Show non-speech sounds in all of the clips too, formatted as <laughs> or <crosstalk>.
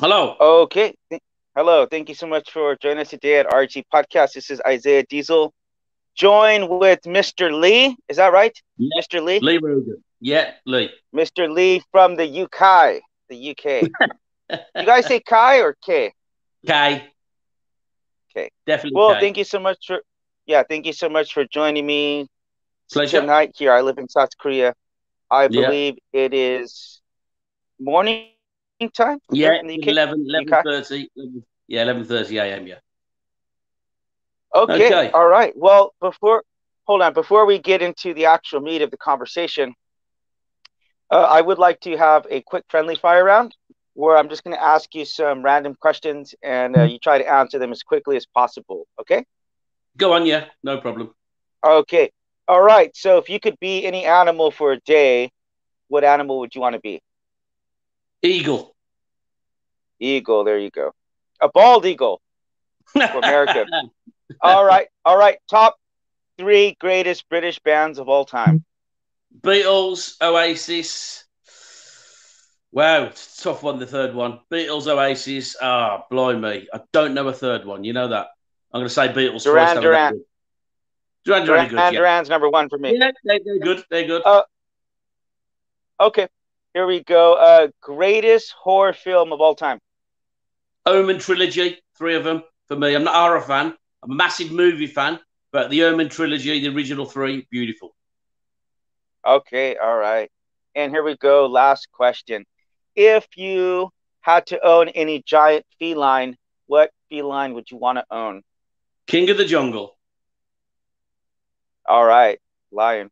Hello. Okay. Hello. Thank you so much for joining us today at RG Podcast. This is Isaiah Diesel, joined with Mr. Lee. Is that right? Yeah. Mr. Lee? Lee Rogan. Yeah, Lee. Mr. Lee from the UK. The UK. <laughs> you guys say Kai or K? K. Okay. Definitely. Well, K. thank you so much for yeah, thank you so much for joining me Pleasure. tonight here. I live in South Korea. I Yeah. believe it is morning time. Yeah, in the UK? 11, UK? 11.30. Yeah, 11.30 a.m., yeah. Okay. Okay. All right. Well, before hold on, before we get into the actual meat of the conversation, uh, I would like to have a quick friendly fire round where I'm just going to ask you some random questions and uh, you try to answer them as quickly as possible. Okay. Go on, yeah, no problem. Okay. All right. So if you could be any animal for a day, what animal would you want to be? Eagle. Eagle. There you go. A bald eagle. For America. <laughs> All right. All right. Top three greatest British bands of all time. Beatles, Oasis. Wow, tough one, the third one. Beatles, Oasis. Ah, blimey. I don't know a third one. You know that. I'm going to say Beatles Duran twice. Duran. Duran Duran, Duran. Duran's number one for me. Yeah, they, they're good. They're good. Uh, Okay, here we go. Uh, greatest horror film of all time. Omen trilogy, three of them for me. I'm not a horror fan. I'm a massive movie fan, but the Omen trilogy, the original three, beautiful. Okay, all right. And here we go. Last question. If you had to own any giant feline, what feline would you want to own? King of the Jungle. All right, lion.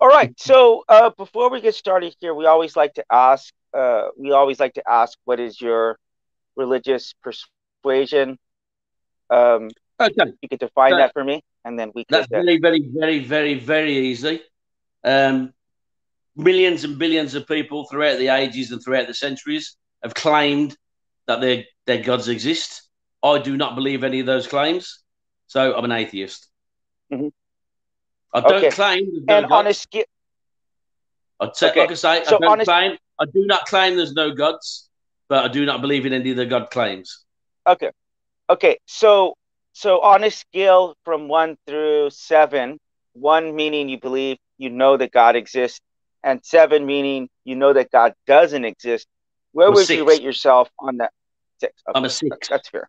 All right. So uh, before we get started here, we always like to ask. Uh, we always like to ask, what is your religious persuasion? Um, Okay, you could define That- that for me, and then we could. that's very, very, very, very, very easy. Um, millions and billions of people throughout the ages and throughout the centuries have claimed that their their gods exist. I do not believe any of those claims, so I'm an atheist. Mhm. I don't Okay. claim there's no and on a gods. scale, I'd say, Okay, like I say, so I don't claim. I do not claim there's no gods, but I do not believe in any of the god claims. Okay. Okay. So so on a scale from one through seven, one meaning you believe you know that God exists, and seven meaning you know that God doesn't exist, where I'm would you rate yourself on that? Six. Okay. I'm a six. That's fair.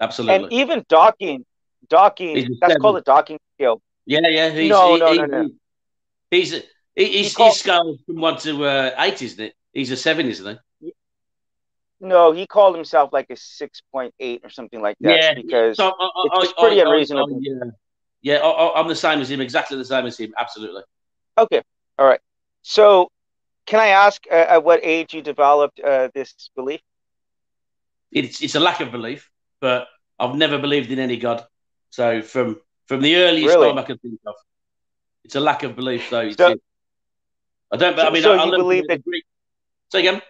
Absolutely. And even Dawkins, Dawkins, that's seven. called a Dawkins scale. Yeah, yeah. He's, No, he, no, he- no, no. He's he, he's, call- his scale from one to uh, eight, isn't it? He's a seven, isn't he? No, he called himself like a six point eight or something like that yeah. because So I, I, it's I- pretty unreasonable. Yeah, yeah. I, I'm the same as him. Exactly the same as him. Absolutely. Okay. All right. So, can I ask uh, at what age you developed uh, this belief? It's it's a lack of belief, but I've never believed in any god. So from from the earliest Really? time I can think of, it's a lack of belief. So, it's, So- I don't. I mean, so I, I believe the Greek. Say again.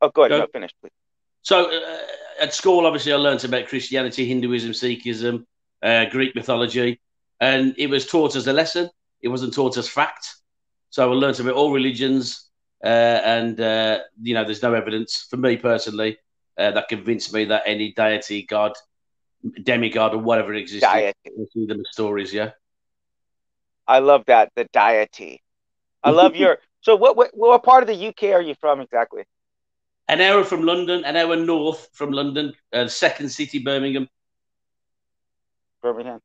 Oh, go ahead. Go. No, finish, please. So uh, at school, obviously, I learned about Christianity, Hinduism, Sikhism, uh, Greek mythology, and it was taught as a lesson. It wasn't taught as fact. So I learned about all religions, uh, and uh, you know, there's no evidence for me personally uh, that convinced me that any deity, god, demigod, or whatever existed. Deity. I see them stories. Yeah. I love that. The deity. I love your. <laughs> So, what, what what part of the UK are you from exactly? An hour from London, an hour north from London, uh, second city, Birmingham. Birmingham.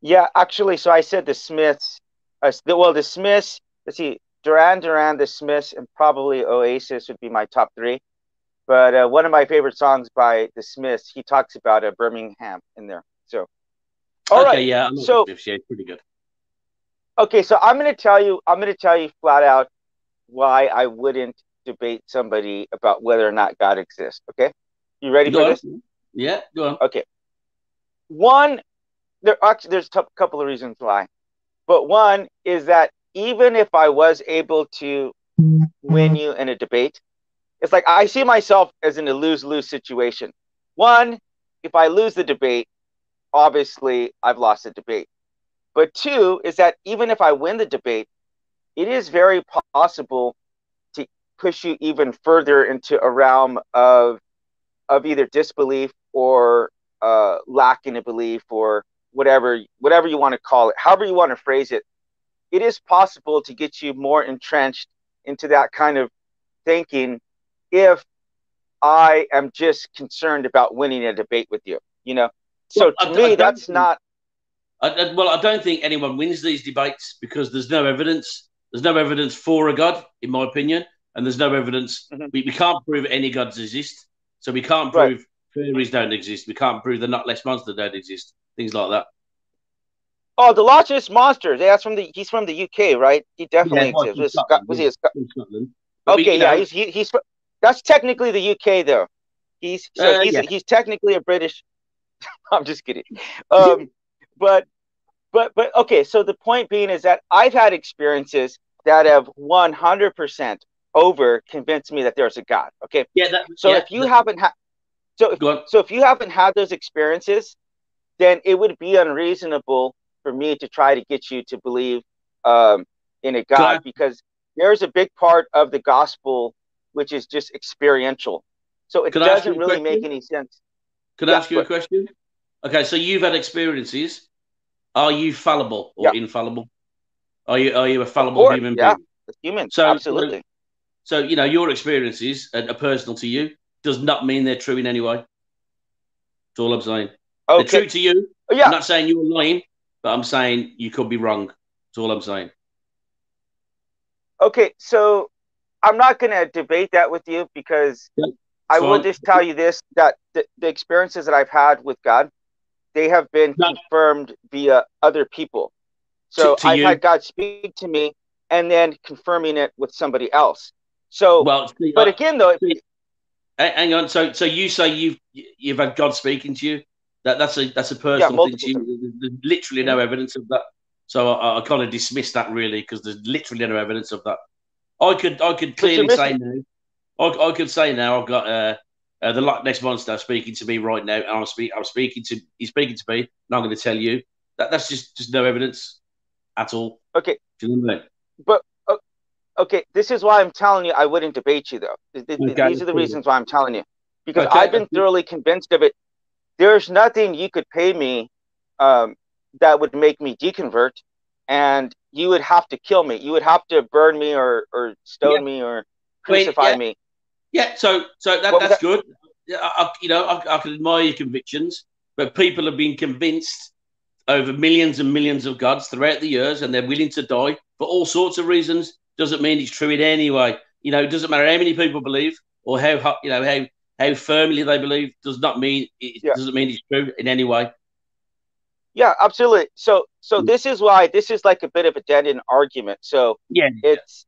Yeah, actually, so I said the Smiths. Uh, well, the Smiths. Let's see, Duran Duran, the Smiths, and probably Oasis would be my top three. But uh, one of my favorite songs by the Smiths, he talks about uh, Birmingham in there. So, all right. okay, yeah, I'm So- yeah, pretty good. Okay, so I'm going to tell you, I'm going to tell you flat out why I wouldn't debate somebody about whether or not God exists. Okay, you ready Go for on. this? Yeah, go on. Okay. One, there actually there's a couple of reasons why, but one is that even if I was able to win you in a debate, it's like I see myself as in a lose lose situation. One, if I lose the debate, obviously I've lost the debate. But two is that even if I win the debate, it is very possible to push you even further into a realm of of either disbelief or uh, lacking a belief or whatever whatever you want to call it, however you want to phrase it. It is possible to get you more entrenched into that kind of thinking if I am just concerned about winning a debate with you. You know, so well, to I, me, I that's think, not. I, well, I don't think anyone wins these debates because there's no evidence. There's no evidence for a god, in my opinion, and there's no evidence. Mm-hmm. We, we can't prove any gods exist, so we can't prove right. fairies don't exist. We can't prove the Ness monster don't exist. Things like that. Oh, the Ness monster. That's from the. He's from the UK, right? He definitely yeah, exists. Was, was he a Scotland? Okay, yeah, he's he, he's that's technically the UK though. He's so uh, he's yeah. he's technically a British. <laughs> I'm just kidding. Um, <laughs> but but but okay. So the point being is that I've had experiences that have 100 percent over convinced me that there's a God. Okay. Yeah. That, so yeah, if you haven't had so if, so if you haven't had those experiences, then it would be unreasonable for me to try to get you to believe um, in a God because there's a big part of the gospel which is just experiential. So it Could doesn't really make any sense. Could I ask you but, a question? Okay, so you've had experiences. Are you fallible or yeah. infallible? Are you are you a fallible course, human yeah. being? Human, so, absolutely. So you know your experiences are personal to you. Does not mean they're true in any way. That's all I'm saying. Okay. They're true to you. Oh, yeah. I'm not saying you are lying, but I'm saying you could be wrong. That's all I'm saying. Okay, so I'm not going to debate that with you because yeah. I will just tell you this: that the, the, experiences that I've had with God, they have been confirmed via other people. So to, to I've you. had God speak to me and then confirming it with somebody else. So, well, see, but uh, again, though, see, hang on. So, so you say you've you've had God speaking to you? That that's a that's a personal yeah, thing. To you. There's literally no evidence of that. So I, I kind of dismiss that really because there's literally no evidence of that. I could I could clearly say now. I, I could say now I've got uh, uh, the Loch Ness monster speaking to me right now, and I'm speak I'm speaking to he's speaking to me, and I'm going to tell you that that's just just no evidence at all. Okay. You know But uh, okay, this is why I'm telling you I wouldn't debate you though. okay. These are the reasons why I'm telling you because okay. I've been thoroughly convinced of it. There's nothing you could pay me um, that would make me deconvert, and you would have to kill me. You would have to burn me or, or stone yeah. me or crucify I mean, yeah. me. Yeah, so so that, that's that? good. I, you know, I, I can admire your convictions, but people have been convinced over millions and millions of gods throughout the years, and they're willing to die for all sorts of reasons. Doesn't mean it's true in any way. You know, it doesn't matter how many people believe or how you know how how firmly they believe. Does not mean it yeah. doesn't mean it's true in any way. Yeah, absolutely. So so mm. this is why this is like a bit of a dead end argument. So yeah, it's.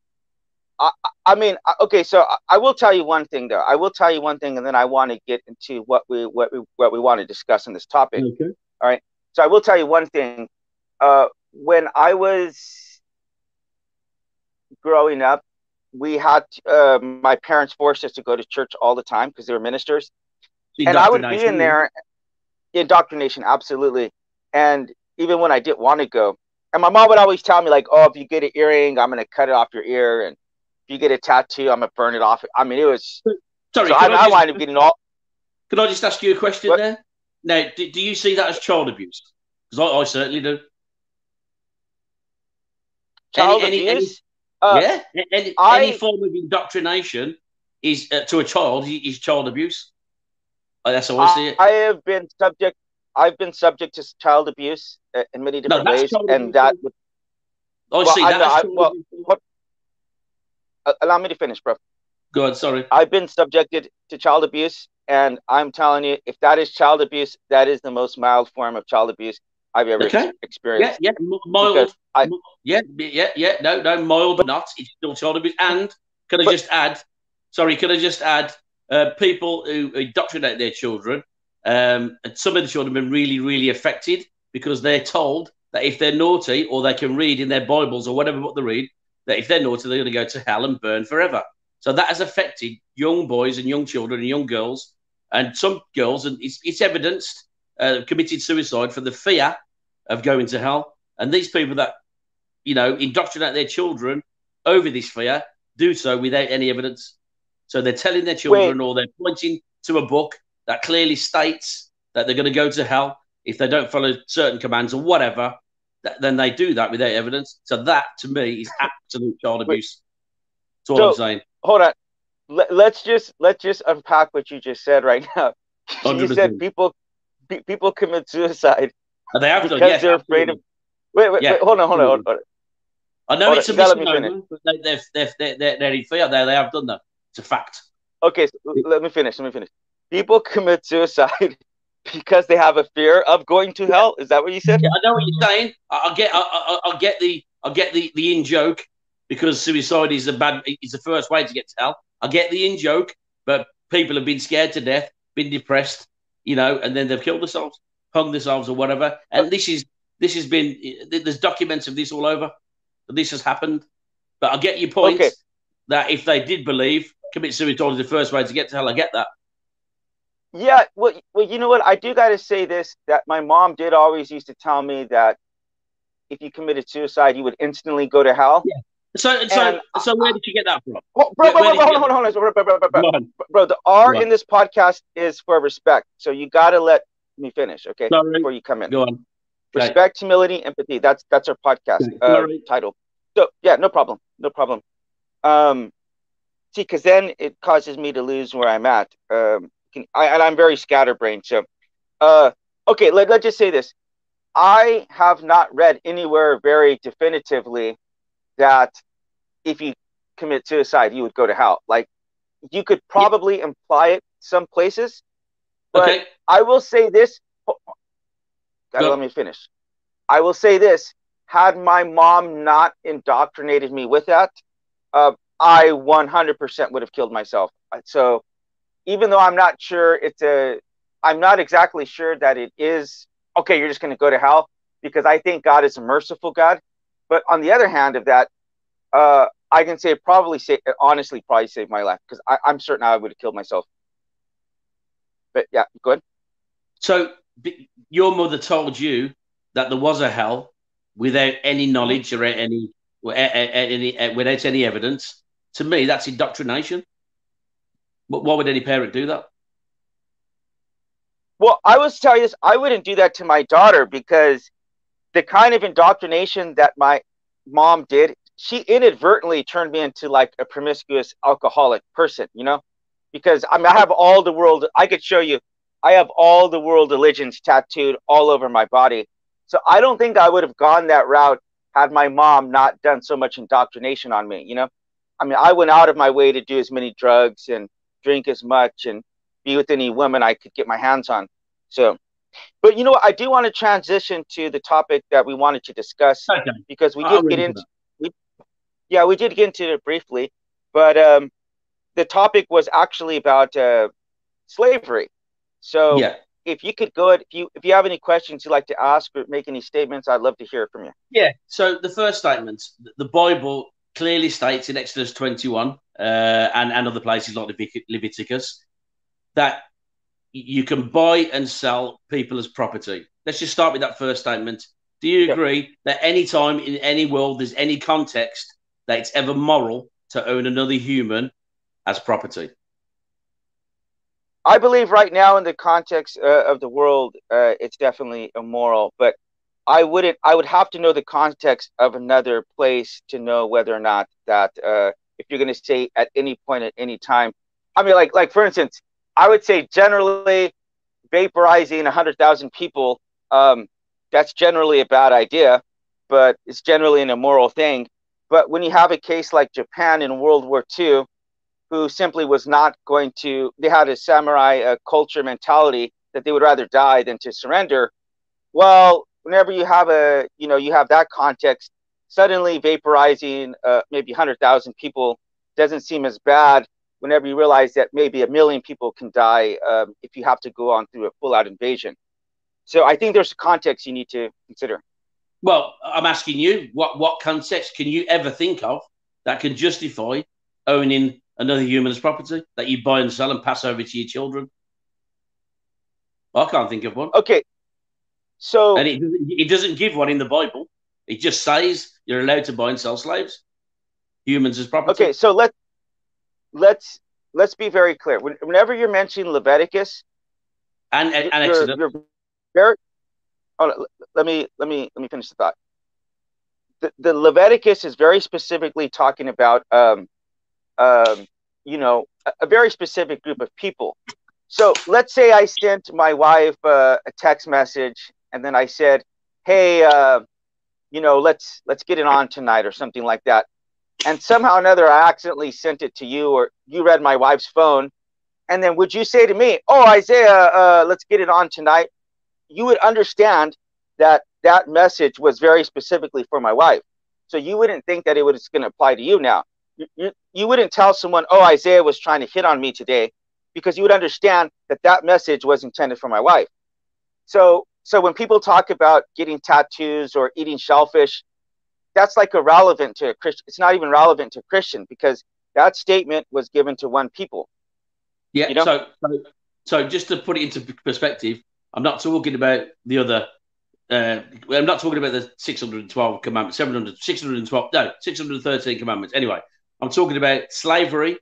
I, I mean, okay. So I will tell you one thing, though. I will tell you one thing, and then I want to get into what we what we what we want to discuss in this topic. Okay. All right. So I will tell you one thing. Uh, when I was growing up, we had uh, my parents forced us to go to church all the time because they were ministers, and I would be in there. Indoctrination, absolutely. And even when I didn't want to go, and my mom would always tell me like, "Oh, if you get an earring, I'm gonna cut it off your ear, and if you get a tattoo, I'm gonna burn it off." I mean, it was. Sorry, so I, I, I wound up getting all. Can I just ask you a question what? there? Now, do, do, you see that as child abuse? Because I, I, certainly do. Child any, abuse? Any, uh, yeah, any, I, any, form of indoctrination is uh, to a child is child abuse. That's how I see it. I have been subject I've been subject to child abuse uh, in many different no, ways, and that. Would, oh, well, see, that I, well, what, uh, allow me to finish, bro. Go ahead. Sorry. I've been subjected to child abuse, and I'm telling you, if that is child abuse, that is the most mild form of child abuse I've ever okay. experienced. Yeah, yeah, mild. I, yeah, yeah, yeah. No, no, mild, but not. It's still child abuse. And can I but, just add? Sorry, can I just add? Uh, people who indoctrinate their children um, and some of the children have been really, really affected because they're told that if they're naughty or they can read in their Bibles or whatever what they read, that if they're naughty, they're going to go to hell and burn forever. So that has affected young boys and young children and young girls. And some girls, and it's, it's evidenced, uh, committed suicide for the fear of going to hell. And these people that, you know, indoctrinate their children over this fear do so without any evidence. So they're telling their children Wait. or they're pointing to a book that clearly states that they're going to go to hell if they don't follow certain commands or whatever. Th- then they do that without evidence. So that to me is absolute child abuse. That's all So- I'm saying. hold on. Let, let's just let's just unpack what you just said right now. <laughs> You 100%. said people pe- people commit suicide And they have done, because yes, they're afraid of. Wait, wait, Yeah, wait hold on, hold on, hold on. I know Hold it's on, a you gotta let me misnomer, but they, they're, they're, they're, they're, in fear there. They have done that. It's a fact. Okay, so let me finish. Let me finish. People commit suicide <laughs> because they have a fear of going to hell. Is that what you said? Yeah, I know what you're saying. I'll get, I, I, I get the, I'll get the, the in joke because suicide is a bad, is the first way to get to hell. I get the in joke, but people have been scared to death, been depressed, you know, and then they've killed themselves, hung themselves, or whatever. And this is, this has been, there's documents of this all over. This has happened. But I get your point Okay. that if they did believe commit suicide is the first way to get to hell, I get that. Yeah. Well, well, you know what? I do got to say this: that my mom did always used to tell me that if you committed suicide, you would instantly go to hell. So, so, And- so where did you get that from? Bro, Where- bro, where bro, did hold you on, hold on, hold on, bro, bro, bro, bro, bro. Go on. Bro, the R in this podcast is for respect. So you got to let me finish, okay? Sorry. Before you come in. Go on. Respect, humility, empathy. That's that's our podcast uh, title. So yeah, no problem, no problem. Um, see, because then it causes me to lose where I'm at. Um, can, I, and I'm very scatterbrained. So, uh, okay, let let's just say this. I have not read anywhere very definitively that if you commit suicide, you would go to hell. Like you could probably imply it some places, but Okay. I will say this. Gotta let me finish. I will say this. Had my mom not indoctrinated me with that, uh, I 100% would have killed myself. So even though I'm not sure it's a, I'm not exactly sure that it is, okay, you're just going to go to hell because I think God is a merciful God. But on the other hand of that, uh, I can say probably say honestly probably saved my life because I'm certain I would have killed myself. But yeah, go ahead. So your mother told you that there was a hell without any knowledge or any, any without any evidence. To me, that's indoctrination. Why would any parent do that? Well, I was tell you this, I wouldn't do that to my daughter because the kind of indoctrination that my mom did, she inadvertently turned me into like a promiscuous alcoholic person, you know? Because I mean, I have all the world, I could show you, I have all the world religions tattooed all over my body. So I don't think I would have gone that route had my mom not done so much indoctrination on me, you know? I mean, I went out of my way to do as many drugs and drink as much and be with any women I could get my hands on. So, but you know what? I do want to transition to the topic that we wanted to discuss Okay. because we I'll did get into, we, yeah, we did get into it briefly, but um, the topic was actually about uh, slavery. So, Yeah. if you could go ahead, if you if you have any questions you'd like to ask or make any statements, I'd love to hear from you. Yeah. So the first statement, the Bible clearly states in Exodus 21 uh, and, and other places like Levit- Leviticus that you can buy and sell people as property. Let's just start with that first statement. Do you Yep. agree that any time in any world there's any context that it's ever moral to own another human as property? I believe right now in the context uh, of the world, uh, it's definitely immoral. But I wouldn't. I would have to know the context of another place to know whether or not that. Uh, if you're going to say at any point at any time, I mean, like like for instance, I would say generally vaporizing hundred thousand people. Um, that's generally a bad idea, but it's generally an immoral thing. But when you have a case like Japan in World War II, who simply was not going to they had a samurai uh, culture mentality that they would rather die than to surrender well whenever you have a you know you have that context suddenly vaporizing uh, maybe 100000 people doesn't seem as bad whenever you realize that maybe a million people can die um, if you have to go on through a full out invasion so i think there's a context you need to consider Well, I'm asking you, what what context can you ever think of that can justify owning another human's property that you buy and sell and pass over to your children? I can't think of one. okay so And it, doesn't- it doesn't give one in the Bible. It just says you're allowed to buy and sell slaves. humans as property. Okay, so let let's let's be very clear. Whenever you're mentioning Leviticus and and, and Exodus, you're very, oh, let me let me let me finish the thought. The, the Leviticus is very specifically talking about um, um, you know a, a very specific group of people. So let's say I sent my wife uh, a text message and then I said, "Hey, uh, you know, let's let's get it on tonight" or something like that. And somehow or another, I accidentally sent it to you, or you read my wife's phone, and then would you say to me, "Oh, Isaiah, uh, let's get it on tonight"? You would understand that that message was very specifically for my wife, so you wouldn't think that it was going to apply to you now. You, you, you wouldn't tell someone, "Oh, Isaiah was trying to hit on me today," because you would understand that that message was intended for my wife. So so when people talk about getting tattoos or eating shellfish, that's like irrelevant to a Christian. It's not even relevant to a Christian because that statement was given to one people. Yeah. You know? so, so, so just to put it into perspective, I'm not talking about the other. Uh, I'm not talking about the 612 commandments, 700, 612, no, 613 commandments. Anyway, I'm talking about slavery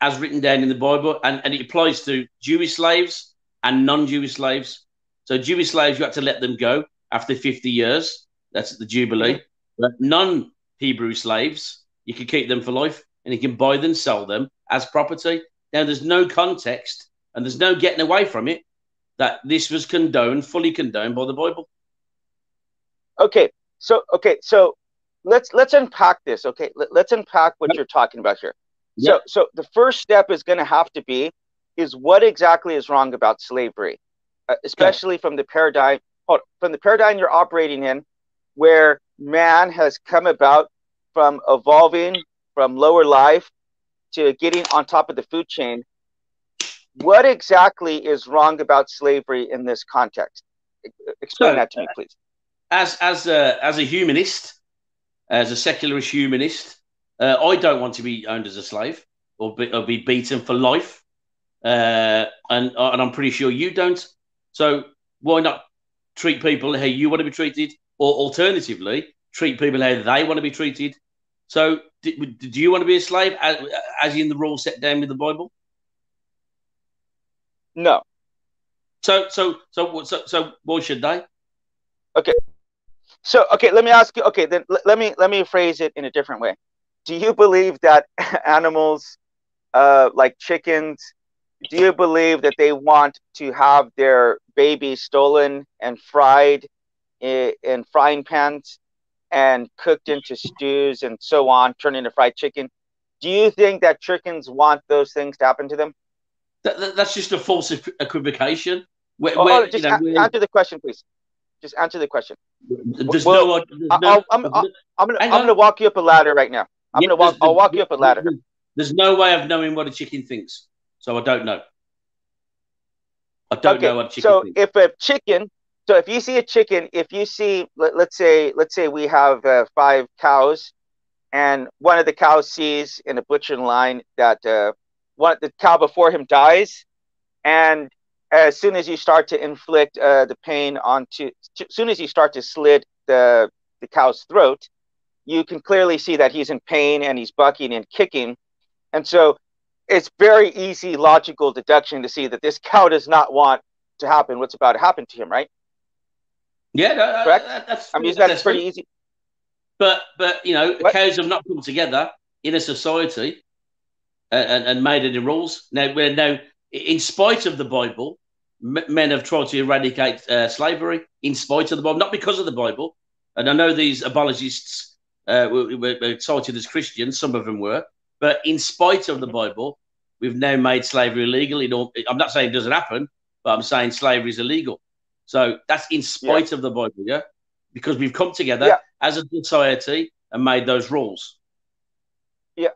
as written down in the Bible, and, and it applies to Jewish slaves and non-Jewish slaves. So Jewish slaves, you had to let them go after 50 years. That's the Jubilee. But non-Hebrew slaves, you can keep them for life and you can buy them, sell them as property. Now, there's no context and there's no getting away from it that this was condoned, fully condoned by the Bible. Okay, so okay, so let's let's unpack this. Okay, Let, us unpack what you're talking about here. So, so the first step is going to have to be is what exactly is wrong about slavery? Uh, especially from the paradigm from the paradigm you're operating in, where man has come about from evolving from lower life to getting on top of the food chain. What exactly is wrong about slavery in this context? Explain so, that to me, please. As as a as a humanist, as a secularist humanist, uh, I don't want to be owned as a slave or be, or be beaten for life, uh, and and I'm pretty sure you don't. So why not treat people how you want to be treated, or alternatively, treat people how they want to be treated? So, do, do you want to be a slave, as, as in the rule set down with the Bible? No. So, so, so, so, so, why should they? Okay. So, okay, let me ask you. Okay, then let me let me phrase it in a different way. Do you believe that <laughs> animals, uh, like chickens, do you believe that they want to have their baby stolen and fried in, in frying pans and cooked into stews and so on, turned into fried chicken? Do you think that chickens want those things to happen to them? That, that, that's just a false equivocation. Where, oh, oh, where, just you know, a- answer the question, please. Just answer the question. There's well, no. There's no I'm, I'm, I'm, I'm, gonna, I'm gonna walk you up a ladder right now. I'm yeah, gonna walk. I'll walk you up a ladder. There's no way of knowing what a chicken thinks. So I don't know. I don't okay, know what chicken. So if a chicken, so if you see a chicken, if you see, let, us say, let's say we have uh, five cows, and one of the cows sees in a butchering line that uh, one the cow before him dies, and as soon as you start to inflict uh, the pain onto, as soon as you start to slit the the cow's throat, you can clearly see that he's in pain and he's bucking and kicking, and so it's very easy logical deduction to see that this cow does not want to happen what's about to happen to him, right? Yeah, no, correct. that's, I mean, that's pretty easy. But but you know, what? cows have not come together in a society and, and made any rules. Now, now, in spite of the Bible, men have tried to eradicate uh, slavery. In spite of the Bible, not because of the Bible. And I know these aboligists uh, were, were cited as Christians. Some of them were, but in spite of the Bible, we've now made slavery illegal. I'm not saying it doesn't happen, but I'm saying slavery is illegal. So that's in spite yeah. of the Bible, yeah? Because we've come together yeah. as a society and made those rules. Yeah.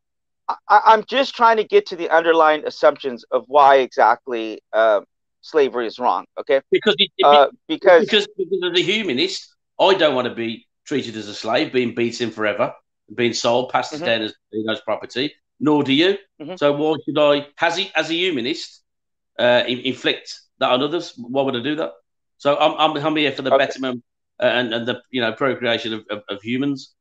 I, am just trying to get to the underlying assumptions of why exactly uh, slavery is wrong, okay? Because, it, uh, because, because, because as a humanist, I don't want to be treated as a slave, being beaten forever, being sold, passed mm-hmm. down as property nor do you. Mm-hmm. So why should I, as a, as a humanist, uh, inflict that on others? Why would I do that? So I'm, I'm, I'm here for the okay. betterment uh, and, and the you know procreation of, of, of humans.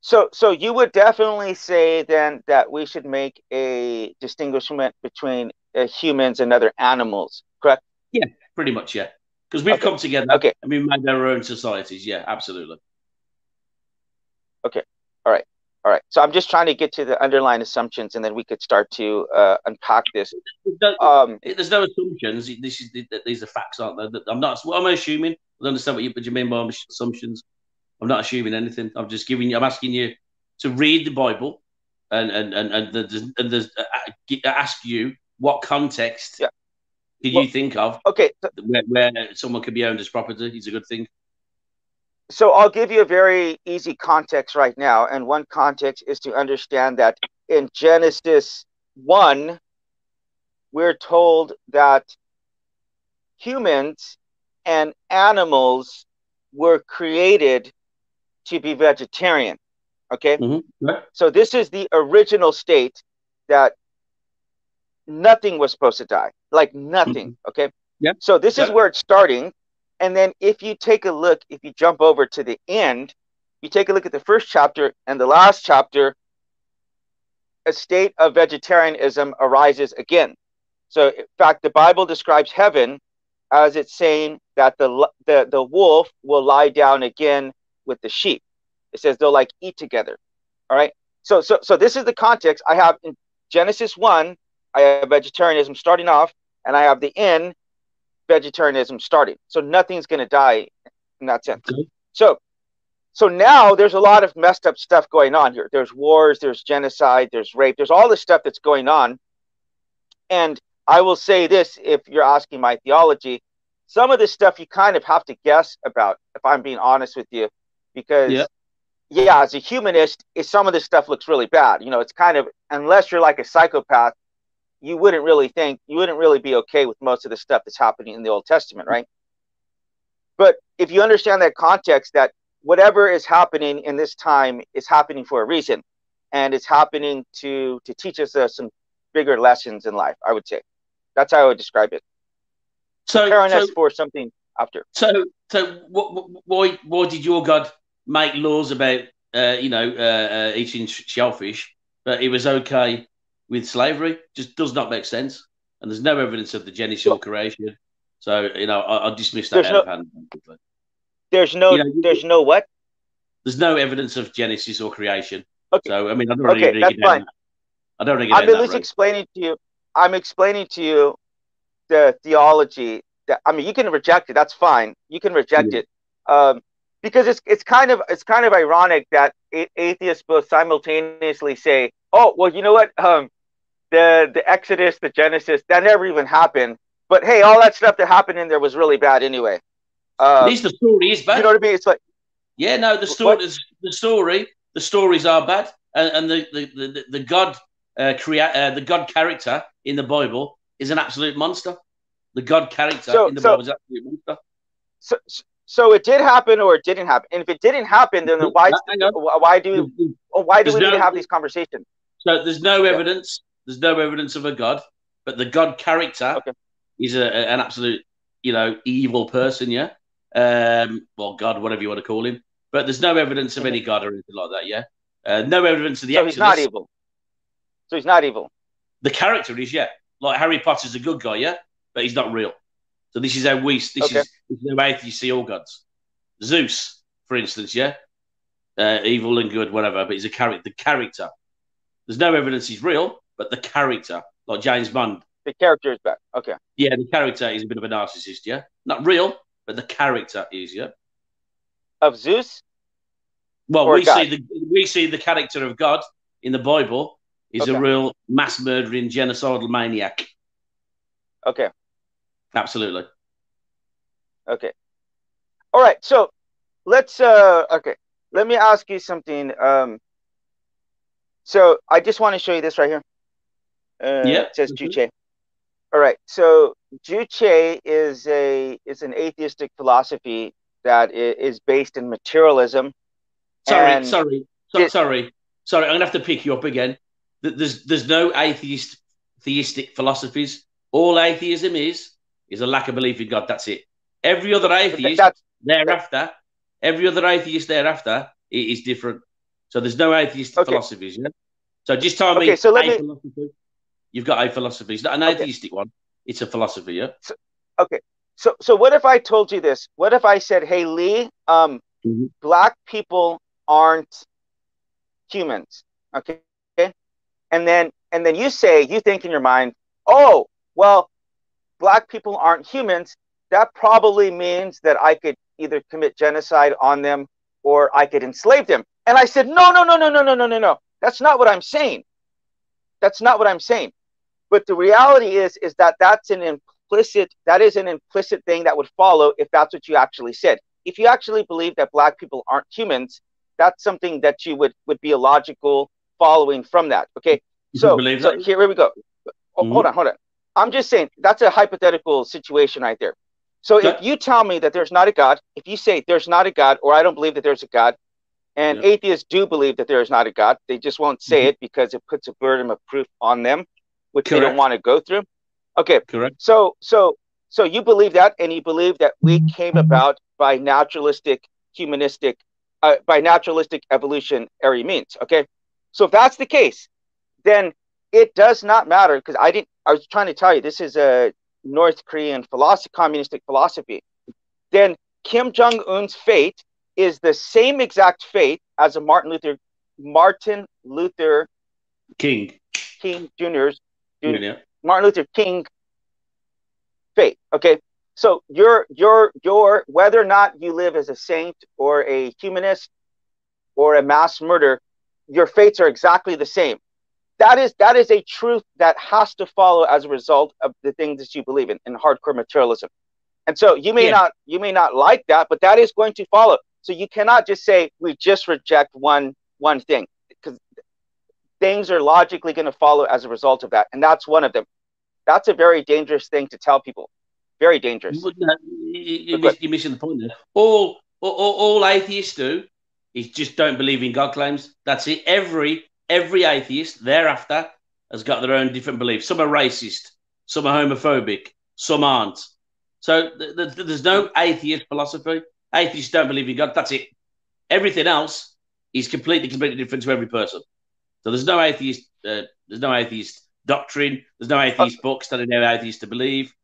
So, so you would definitely say then that we should make a distinguishment between uh, humans and other animals, correct? Yeah, pretty much. Yeah, because we've Okay. come together Okay. and we've made our own societies. Yeah, absolutely. All right. So I'm just trying to get to the underlying assumptions, and then we could start to uh, unpack this. Don't- Um, There's no assumptions. This is these are facts, aren't they? I'm not. What am I assuming? I don't understand what you, what you mean by assumptions. I'm not assuming anything. I'm just giving you. I'm asking you to read the Bible and and and and, the, and the, uh, ask you what context Yeah. did Well- you think of okay. Where, where someone could be owned as property is a good thing. So I'll give you a very easy context right now, and one context is to understand that in Genesis one, we're told that humans and animals were created to be vegetarian. Okay. Mhm. Right. So this is the original state that nothing was supposed to die, like nothing. Okay. Yeah. So this is where it's starting. And then if you take a look, if you jump over to the end, you take a look at the first chapter and the last chapter, a state of vegetarianism arises again. So in fact, the Bible describes heaven as it's saying that the the the wolf will lie down again with the sheep. It says they'll like eat together. All right. So so so this is the context I have in Genesis one. I have vegetarianism starting off, and I have the end vegetarianism started. So nothing's going to die in that sense. Okay. So so now there's a lot of messed up stuff going on here. There's wars, there's genocide, there's rape, there's all this stuff that's going on. And I will say this if you're asking my theology, some of this stuff you kind of have to guess about, if I'm being honest with you, because Yeah. yeah, as a humanist, some of this stuff looks really bad. You know, it's kind of unless you're like a psychopath, you wouldn't really think you wouldn't really be okay with most of the stuff that's happening in the Old Testament, right? But if you understand that context, that whatever is happening in this time is happening for a reason, and it's happening to to teach us uh, some bigger lessons in life. I would say that's how I would describe it. So, Preparing so us for something after. So, so wh- wh- why why did your God make laws about uh, you know uh, uh, eating sh- shellfish, but it was okay with slavery? Just does not make sense, and there's no evidence of the Genesis or creation. So you know, I, dismiss that There's out no- of hand. There's no You know, there's no what? There's no evidence of Genesis or creation. Okay. So I mean, I don't really Okay, that's it down fine. that- I don't really get I'm at least road. explaining to you. I'm explaining to you the theology that I mean, you can reject it. That's fine. You can reject Yeah. it um, because it's it's kind of it's kind of ironic that a- atheists both simultaneously say, "Oh, well, you know what? Um, the the Exodus, the Genesis, that never even happened." But hey, all that stuff that happened in there was really bad anyway. At Uh, least the story is bad. you know what I mean? It's like Yeah, no, the story, the story, the stories are bad, and, and the, the, the, the God uh, create uh, the God character in the Bible is an absolute monster. The God character So- in the so- Bible is an absolute monster. so. So it did happen, or it didn't happen. And if it didn't happen, then why why do why do There's we need to no- have these conversations? So there's no evidence. There's no evidence of a God, but the God character Okay. is a, an absolute, you know, evil person. Yeah. Um. Well, God, whatever you want to call him, but there's no evidence of any God or anything like that. Yeah. Uh, no evidence of the So Exodus. he's not evil. So he's not evil. the character is yeah, like Harry Potter's a good guy, yeah, but he's not real. So this is how we this Okay. is this is how atheists see all gods. Zeus, for instance, yeah, uh, evil and good, whatever, but he's a character. The character. There's no evidence he's real, but the character, like James Bond, The character is bad. Okay. yeah, the character is a bit of a narcissist, yeah, not real, but the character is, yeah. Of Zeus? Well, Or we God. see the we see the character of God in the Bible is Okay. a real mass murdering genocidal maniac. Okay. Absolutely. Okay. All right. So let's uh okay. Let me ask you something. Um so I just want to show you this right here. Uh, Yeah, it says mhm. Juche. All right. So Juche is a is an atheistic philosophy that is based in materialism. Sorry, sorry, so, it- sorry, sorry. I'm gonna have to pick you up again. There's there's no atheist theistic philosophies. All atheism is is a lack of belief in God. That's it. Every other Th- atheist thereafter, every other atheist thereafter is different. So there's no atheistic Okay. philosophies, yeah? So just tell me Okay, so let me- philosophy. You've got a philosophy. It's not an Okay. atheistic one. It's a philosophy, yeah? Okay. So so what if I told you this? What if I said, "Hey Lee, um, Mhm. black people aren't humans." Okay? Okay? And then and then you say, you think in your mind, "Oh, well, black people aren't humans. That probably means that I could either commit genocide on them or I could enslave them." And I said, "No, no, no, no, no, no, no, no, no. That's not what I'm saying. That's not what I'm saying." But the reality is is that that's an implicit that is an implicit thing that would follow if that's what you actually said. If you actually believe that black people aren't humans, that's something that you would would be a logical following from that. Okay. You So, believe so that? here we go. Ho- Mhm. Hold on, hold on. I'm just saying that's a hypothetical situation right there. So Okay. if you tell me that there's not a God, if you say there's not a God, or I don't believe that there's a God, and Yeah. atheists do believe that there is not a God, they just won't say Mhm. it because it puts a burden of proof on them, which they don't want to go through. Okay, Correct. so so so you believe that, and you believe that we came about by naturalistic, humanistic, uh, by naturalistic evolutionary means. Okay, so if that's the case, then it does not matter because I didn't. I was trying to tell you this is a North Korean philosophy, communistic philosophy. Then Kim Jong Un's fate is the same exact fate as a Martin Luther Martin Luther King. King Jr.'s Dude. Yeah. Martin Luther King fate. Okay. So your your your whether or not you live as a saint or a humanist or a mass murder, your fates are exactly the same. That is that is a truth that has to follow as a result of the things that you believe in in hardcore materialism. And so you may Yeah. not you may not like that, but that is going to follow. So you cannot just say we just reject one one thing because things are logically going to follow as a result of that, and that's one of them. That's a very dangerous thing to tell people. Very dangerous. You, you, miss, you're missing the point there. All, all, all all atheists do is just don't believe in God claims. That's it. Every every atheist thereafter has got their own different beliefs. Some are racist, some are homophobic, some aren't. So th- th- there's no atheist philosophy. Atheists don't believe in God. That's it. Everything else is completely, completely different to every person. So there's no atheist. Uh, there's no atheist doctrine. There's no atheist books telling how atheists to believe.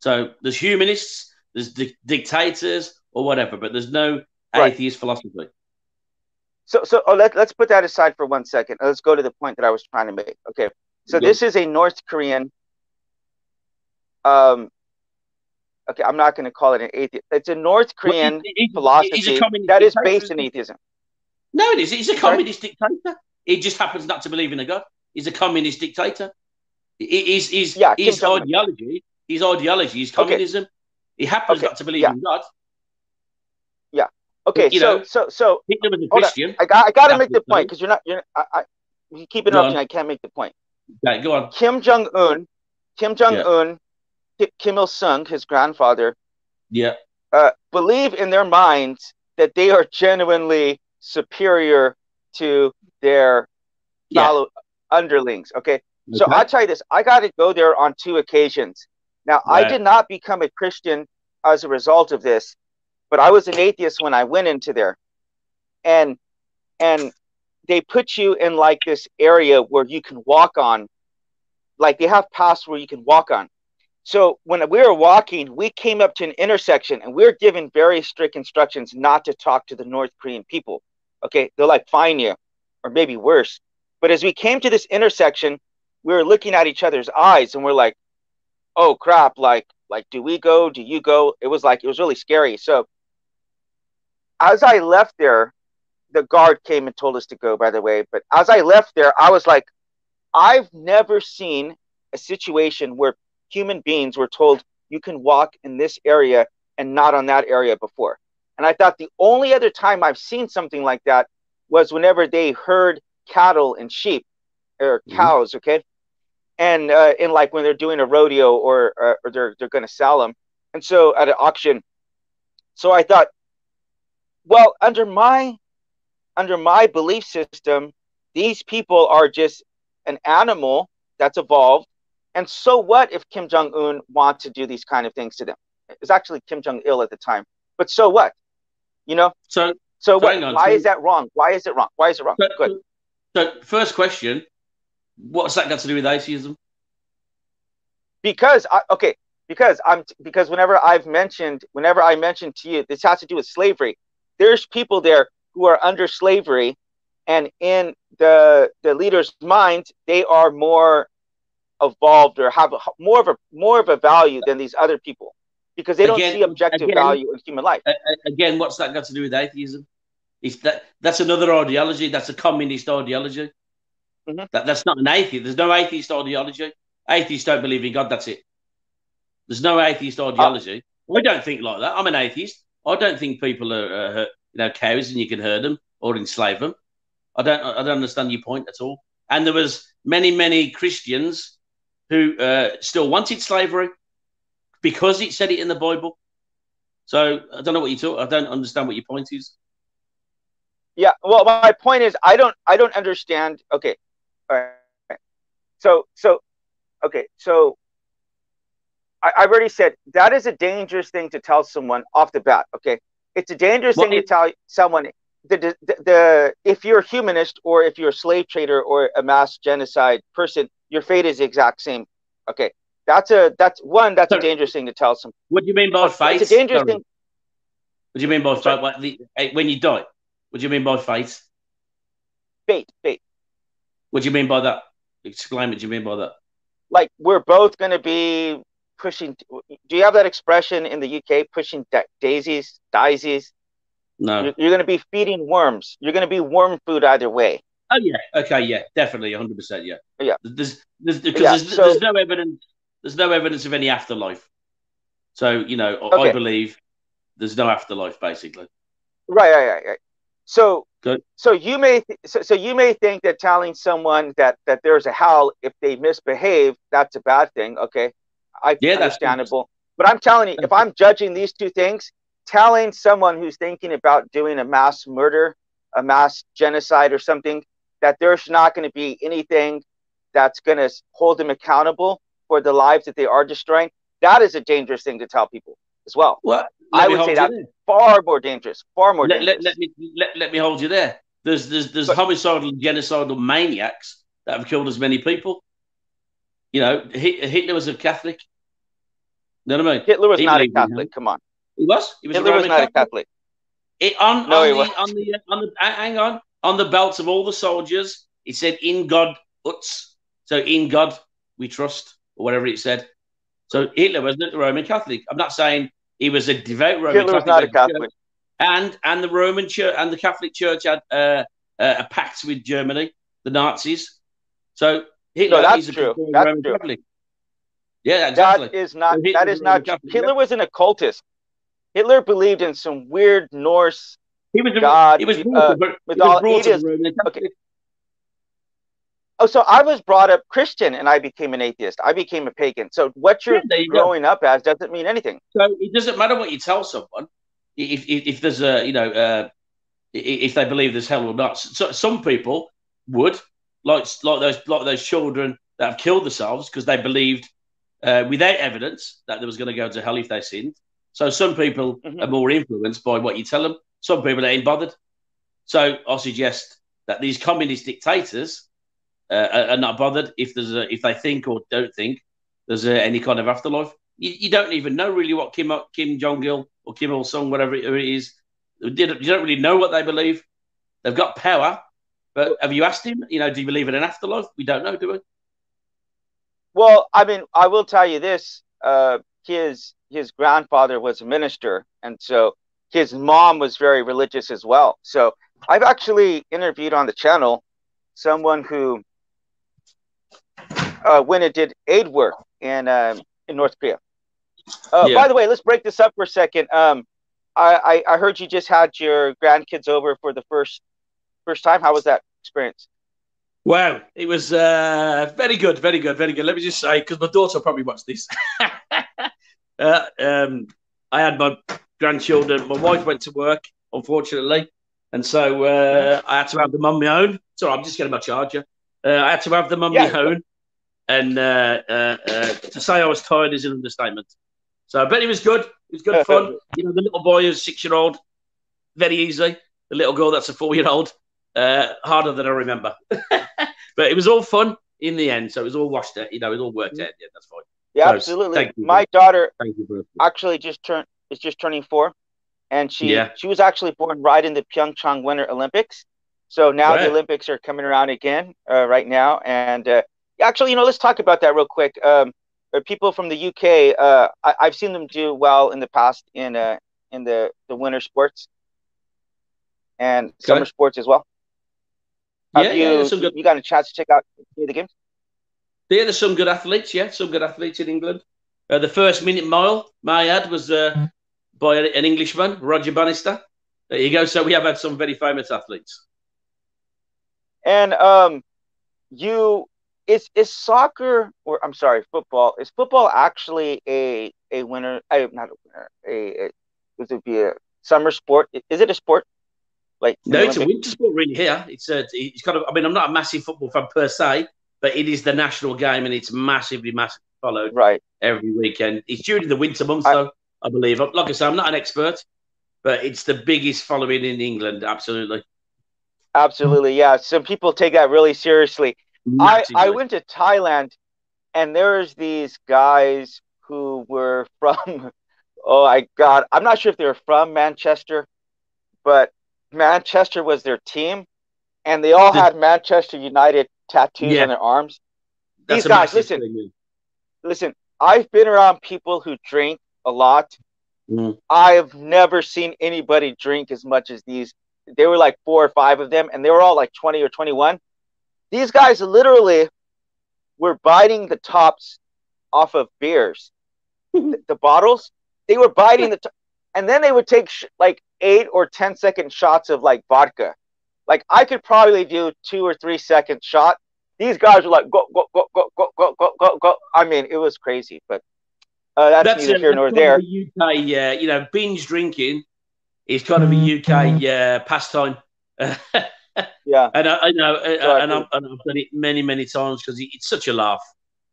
So there's humanists, there's di- dictators or whatever, but there's no Right. atheist philosophy. So so oh, let, let's put that aside for one second. Let's go to the point that I was trying to make. Okay. So this is a North Korean um okay, I'm not going to call it an atheist. It's a North Korean Well, philosophy that is based in atheism. No, it is. He's a Sorry? communist dictator. He just happens not to believe in a god. He's a communist dictator. He- His, his, Yeah, his ideology, his ideology is Okay. communism. He happens Okay, not to believe yeah. in God. Yeah. Okay, You so know- so so Hitler was a. Christian. I got I got to make the point because you're not you're I, I you keep interrupting. I can't make the point. Okay, go on. Kim Jong Un, Kim Jong Un, Kim Il Sung, his grandfather, Yeah. uh, believe in their minds that they are genuinely superior to their Yeah. fellow underlings. Okay, so Okay. I'll tell you this: I got to go there on two occasions. Now, I did not become a Christian as a result of this, but I was an atheist when I went into there, and and they put you in like this area where you can walk on, like they have paths where you can walk on. So when we were walking, we came up to an intersection and we were given very strict instructions not to talk to the North Korean people. Okay, they'll like fine you, or maybe worse. But as we came to this intersection, we were looking at each other's eyes and we're like, "Oh crap! Like, like, do we go? Do you go?" It was like it was really scary. So as I left there, the guard came and told us to go. By the way, but as I left there, I was like, "I've never seen a situation where human beings were told you can walk in this area and not on that area before. And I thought the only other time I've seen something like that was whenever they herd cattle and sheep or Mhm. cows, okay? And uh, in like when they're doing a rodeo or, or, or they're, they're going to sell them. And so at an auction. So I thought, well, under my under my belief system, these people are just an animal that's evolved and so what if Kim Jong Un wants to do these kind of things to them? It's actually Kim Jong Il at the time, but so what? You know? So So, so what, why so, is that wrong? Why is it wrong? Why is it wrong? So, Good. So, first question: What's that got to do with atheism? Because I, okay, because I'm because whenever I've mentioned, whenever I mentioned to you, this has to do with slavery. There's people there who are under slavery, and in the the leader's mind, they are more evolved or have a, more of a more of a value than these other people because they don't again, see objective again, value in human life. Again, what's that got to do with atheism? Is that that's another ideology. That's a communist ideology. Mm-hmm. That, that's not an atheist. There's no atheist ideology. Atheists don't believe in God. That's it. There's no atheist ideology. Oh. We don't think like that. I'm an atheist. I don't think people are, uh, you know, cows and you can herd them or enslave them. I don't. I don't understand your point at all. And there was many, many Christians who uh, still wanted slavery because it said it in the Bible. So I don't know what you talk. I don't understand what your point is. Yeah. Well, my point is, I don't. I don't understand. Okay. All right. So so, okay. So I, have already said that is a dangerous thing to tell someone off the bat. Okay, it's a dangerous well, thing it, to tell someone. The, the, the, the if you're a humanist or if you're a slave trader or a mass genocide person, your fate is the exact same. Okay, that's a that's one that's a dangerous thing to tell someone. What do you mean by fate? It's a dangerous Sorry. thing. What do you mean by fate? What, the, eh, when you die, what do you mean by fate? Fate, fate. What do you mean by that? Explain what you mean by that. Like we're both going to be pushing. Do you have that expression in the UK? Pushing da- daisies, daisies. No. You're, you're going to be feeding worms. You're going to be worm food either way. Oh yeah. Okay. Yeah. Definitely. 100. percent Yeah. Yeah. There's there's because yeah, there's, so, there's no evidence. There's no evidence of any afterlife. So you know, okay. I believe there's no afterlife, basically. Right. Right. Right. Right. So. Good. So you may th- so, so you may think that telling someone that that there's a hell if they misbehave that's a bad thing. Okay. I yeah, understandable. But I'm telling you, if I'm judging these two things, telling someone who's thinking about doing a mass murder, a mass genocide, or something, that there's not going to be anything that's going to hold them accountable for the lives that they are destroying, that is a dangerous thing to tell people as well. Well, I would say that's far more dangerous, far more let, dangerous. Let, let, me, let, let me hold you there. There's, there's, there's but, homicidal, genocidal maniacs that have killed as many people. You know, Hitler was a Catholic. You know what I mean? Hitler was he not a Catholic. Come on. He was. He was Hitler was not Catholic. a Catholic. It, on, no, on, the, on the uh, on the uh, hang on on the belts of all the soldiers, it said "In God Utz." So in God we trust, or whatever it said. So Hitler was not a Roman Catholic. I'm not saying he was a devout Roman Hitler Catholic. was not a Catholic. And and the Roman Church and the Catholic Church had uh, uh, a pact with Germany, the Nazis. So Hitler no, that's true. That's Roman true. Catholic. Yeah, exactly. That is not. So that is not. Catholic, Hitler was an occultist. Hitler believed in some weird Norse he was God. He was uh, with all okay. Oh, so I was brought up Christian and I became an atheist. I became a pagan. So what you're yeah, you growing go. up as doesn't mean anything. So it doesn't matter what you tell someone. If if, if there's a you know uh, if they believe there's hell or not. So some people would like like those like those children that have killed themselves because they believed uh, without evidence that they was going to go to hell if they sinned. So some people mm-hmm. are more influenced by what you tell them. Some people ain't bothered. So I suggest that these communist dictators uh, are not bothered if there's a, if they think or don't think there's a, any kind of afterlife. You, you, don't even know really what Kim Kim Jong Il or Kim Il Sung, whatever it is, you don't really know what they believe. They've got power, but have you asked him? You know, do you believe in an afterlife? We don't know, do we? Well, I mean, I will tell you this: uh, his his grandfather was a minister, and so his mom was very religious as well. So I've actually interviewed on the channel someone who uh, went and did aid work in um, in North Korea. Uh, yeah. By the way, let's break this up for a second. Um, I, I, I heard you just had your grandkids over for the first first time. How was that experience? Wow, it was uh, very good, very good, very good. Let me just say, because my daughter probably watched this. <laughs> uh, um, I had my grandchildren. My wife went to work, unfortunately, and so uh, I had to have them on my own. So I'm just getting my charger. Uh, I had to have them on yeah. my own, and uh, uh, uh, to say I was tired is an understatement. So, but it was good. It was good fun. <laughs> You know, the little boy is six year old, very easy. the little girl that's a four year old, uh, harder than I remember. <laughs> but it was all fun in the end, so it was all washed out. You know, it all worked out. Yeah, that's fine. Yeah, Close. absolutely. My daughter Thank you, actually just turned is just turning four, and she Yeah. she was actually born right in the Pyeongchang Winter Olympics. So now Right. the Olympics are coming around again uh, right now, and uh, actually, you know, let's talk about that real quick. Um, uh, people from the UK, uh, I, I've seen them do well in the past in uh, in the the winter sports and summer sports as well. Have Yeah, you yeah, some good- you got a chance to check out any of the games? Yeah, there's some good athletes. Yeah, some good athletes in England. Uh, the first minute mile, my ad was uh, by an Englishman, Roger Bannister. There you go. So we have had some very famous athletes. And um, you is is soccer or I'm sorry, football. Is football actually a a winner? I'm not a winner. A, a would it be a summer sport? Is it a sport? Like No, it's a winter sport really here. It's a, it's kind of. I mean, I'm not a massive football fan per se, but it is the national game and it's massively, massively followed right. every weekend. It's during the winter months, I- though. I believe. Like I say, I'm not an expert, but it's the biggest following in England. Absolutely. Absolutely, yeah. Some people take that really seriously. I, I went to Thailand and there's these guys who were <laughs> from oh I God I'm not sure if they were from Manchester, but Manchester was their team and they all had Manchester United tattoos Yeah. on their arms. That's these guys, listen. thing, Listen, I've been around people who drink a lot. Mm. I've never seen anybody drink as much as these. They were like four or five of them, and they were all like 20 or 21. These guys literally were biting the tops off of beers, <laughs> the, the bottles. They were biting the, to- and then they would take sh- like eight or ten second shots of like vodka. Like I could probably do two or three second shot. These guys were like go go go go go go go go go. I mean, it was crazy, but uh, that's, That's neither a- here nor there. UK, uh, you know, binge drinking is kind of a UK uh, pastime. <laughs> Yeah. And I, I know, uh, So and, I've, and I've done it many, many times because it's such a laugh.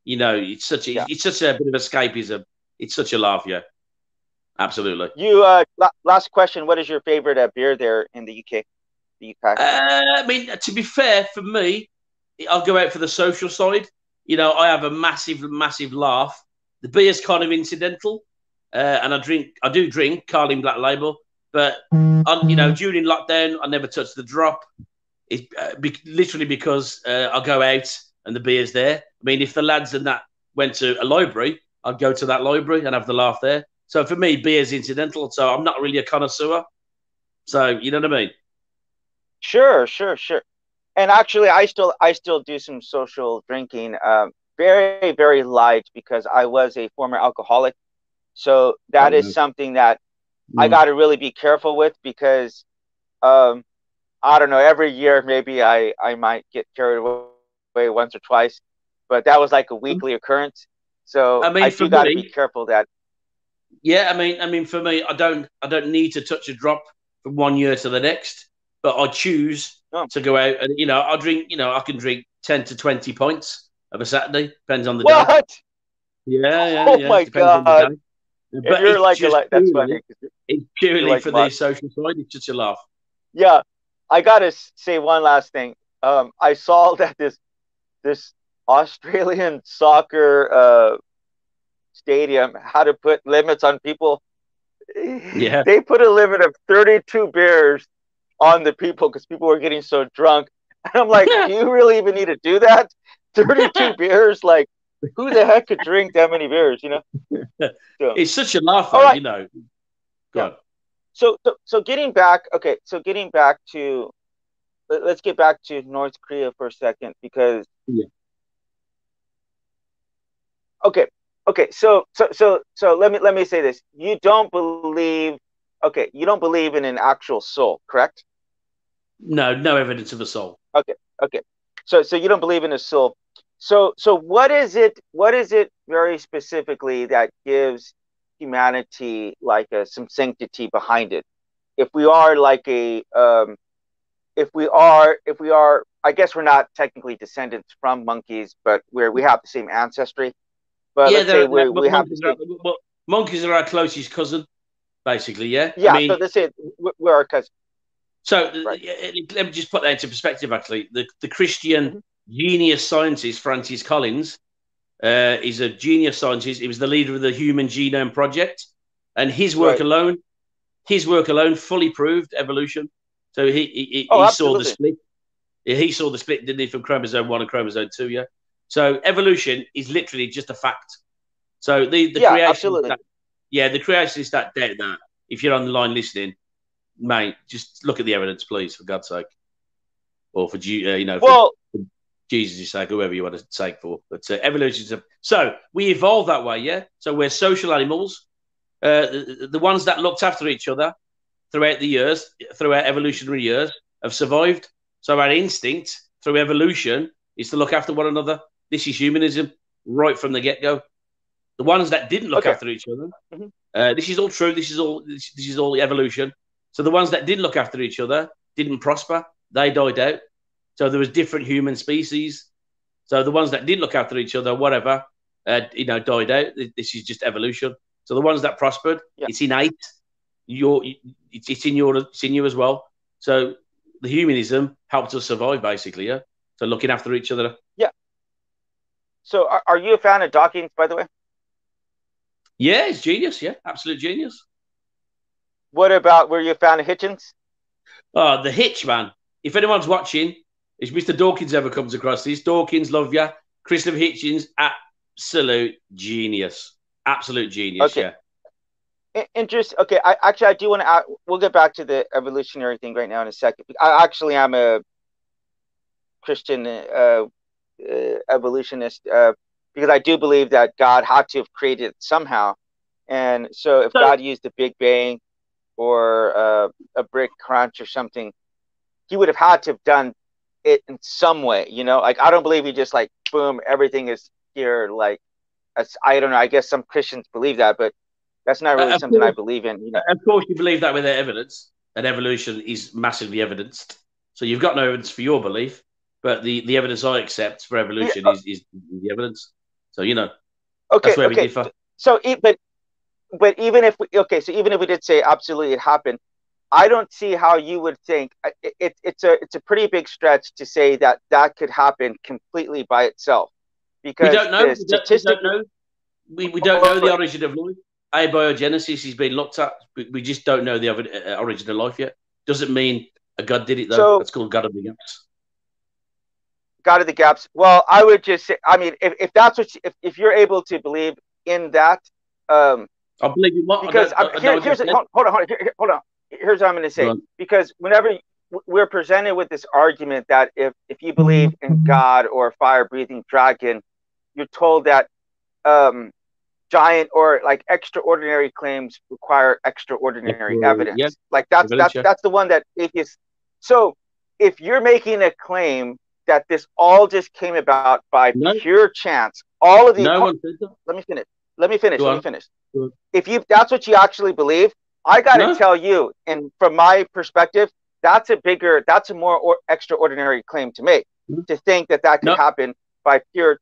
You know, it's such a, Yeah. it's such a bit of escapism. It's such a laugh, yeah. Absolutely. You uh, last question. What is your favorite uh, beer there in the UK? The UK. Uh, I mean, to be fair, for me, I'll go out for the social side. You know, I have a massive, massive laugh. The beer's kind of incidental, uh, and I drink, I do drink Carling Black Label, but on, you know, during lockdown, I never touched the drop. It uh, be, literally because uh, I go out and the beer's there. I mean, if the lads and that went to a library, I'd go to that library and have the laugh there. So for me, beer's incidental. So I'm not really a connoisseur. So you know what I mean? Sure, sure, sure. And actually, I still I still do some social drinking. Um, very very light because I was a former alcoholic. So that is Mhm. something that I Mm. got to really be careful with because, um, I don't know. Every year, maybe I I might get carried away once or twice, but that was like a mm-hmm. weekly occurrence. So I I, mean, for do got to be careful that Yeah, I mean, I mean, for me, I don't, I don't need to touch a drop from one year to the next, but I choose Oh. to go out and you know, I drink, you know, I can drink ten to twenty pints of a Saturday, depends on the day. what? Yeah, yeah, Oh yeah. my depends on the God. day. If But you're it's like just like that's purely- funny. It's purely like for the social side. It's just a laugh. Yeah, I gotta say one last thing. Um, I saw <laughs> that this this Australian <laughs> soccer uh, stadium had to put limits on people. <laughs> Yeah. they put a limit of 32 beers on the people because people were getting so drunk. And I'm like, do you really even need to do that? 32 beers, like who the heck could drink that many beers? You know. So- It's such a laugh, right. you know. Go Yeah. So so so getting back okay so getting back to let- let's get back to north korea for a second because Yeah. okay okay so so so so let me let me say this you don't believe okay you don't believe in an actual soul correct No, no evidence of a soul. Okay, okay so so you don't believe in a soul so so what is it what is it very specifically that gives humanity like a, some sanctity behind it if we are like a um if we are if we are i guess we're not technically descendants from monkeys but we're we have the same ancestry but let's say we, we have the monkeys, are, well, monkeys are our closest cousin, basically. Yeah. yeah I mean, so say we- we're our cousin So right. let me just put that into perspective. Actually, the the Christian mm-hmm. genius scientist Francis Collins uh, is a genius scientist. He was the leader of the Human Genome Project, and his work right. alone, his work alone, fully proved evolution. So he he, oh, he saw the split. He saw the split, didn't he, from chromosome one and chromosome two? Yeah. So evolution is literally just a fact. So the the yeah, creation, absolutely. That, yeah, the creationists that doubt that. If you're on the line listening, mate, just look at the evidence, please, for God's sake, or for uh, you know, well, Jesus' sake, whoever you want to take for. But uh, evolution is a, so we evolved that way, yeah. So we're social animals. Uh, the, the, ones that looked after each other throughout the years, throughout evolutionary years, have survived. So our instinct through evolution is to look after one another. This is humanism right from the get go. The ones that didn't look okay. after each other, mm-hmm. uh, this is all true. This is all this, this is all evolution. So the ones that did look after each other didn't prosper. They died out. So there was different human species. So the ones that did look after each other, whatever, uh, you know, died out. This is just evolution. So the ones that prospered, yeah. it's innate. Your, it's, it's in your, it's in you as well. So the humanism helped us survive, basically. Yeah. So looking after each other. Yeah. So are, are you a fan of Dawkins, by the way? Yeah, it's genius. Yeah, absolute genius. What about were you a fan of Hitchens? Oh, the Hitch man. If anyone's watching, if Mr. Dawkins ever comes across this, Dawkins, love you. Christopher Hitchens, absolute genius. Absolute genius, okay. yeah. Interesting. Okay, I actually I do want to. We'll get back to the evolutionary thing right now in a second. I actually am a Christian uh, uh, evolutionist uh, because I do believe that God had to have created it somehow, and so if so, God used the Big Bang or uh, a brick crunch or something, he would have had to have done it in some way. You know, like I don't believe you just like boom, everything is here. Like, I don't know. I guess some Christians believe that, but that's not really uh, something course, I believe in. You know? Of course, you believe that with their evidence, and evolution is massively evidenced. So you've got no evidence for your belief, but the, the evidence I accept for evolution yeah, uh, is, is the evidence. So you know, okay, that's where okay. we differ. So, but but even if we okay, so even if we did say absolutely it happened, I don't see how you would think it, it, it's a it's a pretty big stretch to say that that could happen completely by itself because we don't know. We don't, we don't know. We, we don't know the origin of life. Abiogenesis has been looked at. We, we just don't know the uh, origin of life yet. Doesn't mean a God did it though. So, That's called God of the gaps. God of the gaps. Well, I would just say. I mean, if, if that's what you, if if you're able to believe in that, um, I believe you. Because I, I, here, here's a, hold, hold on, hold on, here, hold on here's what I'm going to say because whenever we're presented with this argument that if if you believe in God or a fire breathing dragon, you're told that um, giant or like extraordinary claims require extraordinary evidence. Yeah. Like that's that's yeah. that's the one that atheists. So if you're making a claim that this all just came about by no. pure chance, all of the no let me finish. Let me finish. Go let on. me finish. If you that's what you actually believe, I got to tell you, and from my perspective, that's a bigger, that's a more or, extraordinary claim to make. Mm-hmm. To think that that could happen by pure.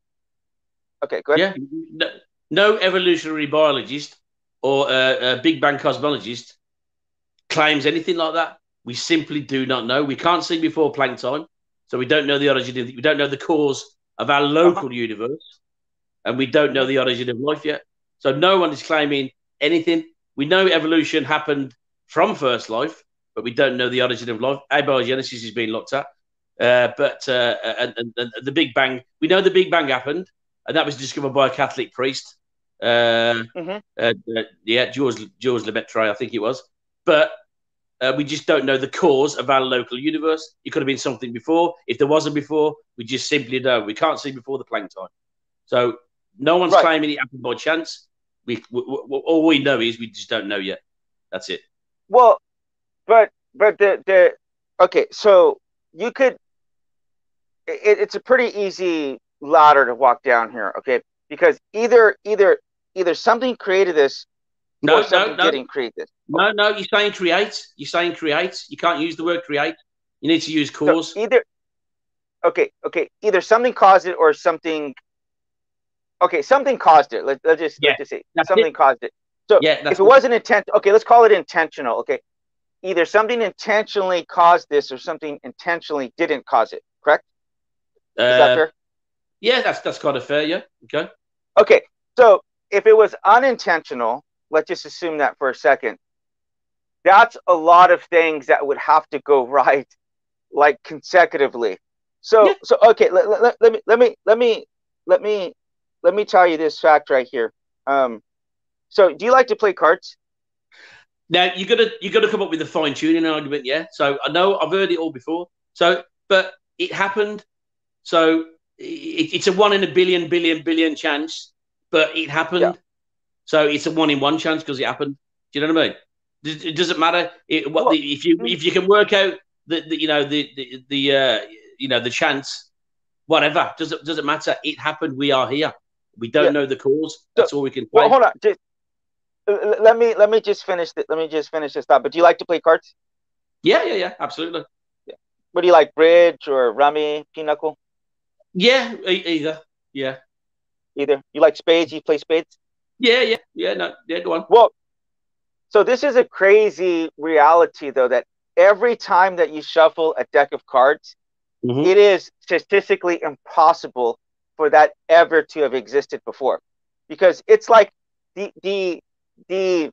Okay, go ahead. Yeah, no, no evolutionary biologist or a Big Bang cosmologist claims anything like that. We simply do not know. We can't see before Planck time, so we don't know the origin. Of, we don't know the cause of our local uh-huh. universe, and we don't know the origin of life yet. So no one is claiming anything we know evolution happened from first life, but we don't know the origin of life. Abiogenesis is being looked at. Uh, but uh, and, and, and, the Big Bang, we know the Big Bang happened, and that was discovered by a Catholic priest. Uh, mm-hmm. Uh, yeah, George George Lemaitre, I think it was. But uh, we just don't know the cause of our local universe. It could have been something before. If there wasn't before, we just simply don't. We can't see before the Planck time. So no one's right. claiming it happened by chance we, we, we, all we know is we just don't know yet. That's it. Well, but but the the okay, so you could. It, it's a pretty easy ladder to walk down here, okay? Because either either either something created this, no, or something no, no. didn't create this. No, no, you're saying create. You're saying create. You can't use the word create. You need to use cause. So either. Okay, okay. Either something caused it or something okay, something caused it. Let, us just yeah, let's just say something it. caused it. So yeah, if it wasn't intent, okay, let's call it intentional. Okay, either something intentionally caused this or something intentionally didn't cause it. Correct? Is Uh, that fair? yeah, that's that's kind of fair. Yeah. Okay. Okay, so if it was unintentional, let's just assume that for a second. That's a lot of things that would have to go <laughs> right, like consecutively. So, Yeah. so okay, let, let, let me let me let me let me let me tell you this fact right here. Um, so do you like to play cards? Now you got to you got to come up with a fine tuning argument, yeah. So I know I've heard it all before. So, but it happened. So it, it's a one in a billion, billion, billion chance, but it happened. Yeah. So it's a one in one chance because it happened. Do you know what I mean? It doesn't matter it, what Well, the, if you if you can work out the, the you know the the, the uh, you know the chance, whatever doesn't doesn't matter. It happened. We are here. We don't Yeah. know the cause. That's all we can. Well, hold on. Just, let me let me just finish th- let me just finish this thought. But do you like to play cards? Yeah, yeah, yeah, absolutely. Yeah. What do you like, bridge or rummy, pinochle? Yeah, e- either. Yeah. Either. You like spades? You play spades? Yeah, yeah, yeah. No, yeah. Go on. Well, so this is a crazy reality, though, that every time that you shuffle a deck of cards, Mhm. it is statistically impossible for that ever to have existed before, because it's like the the the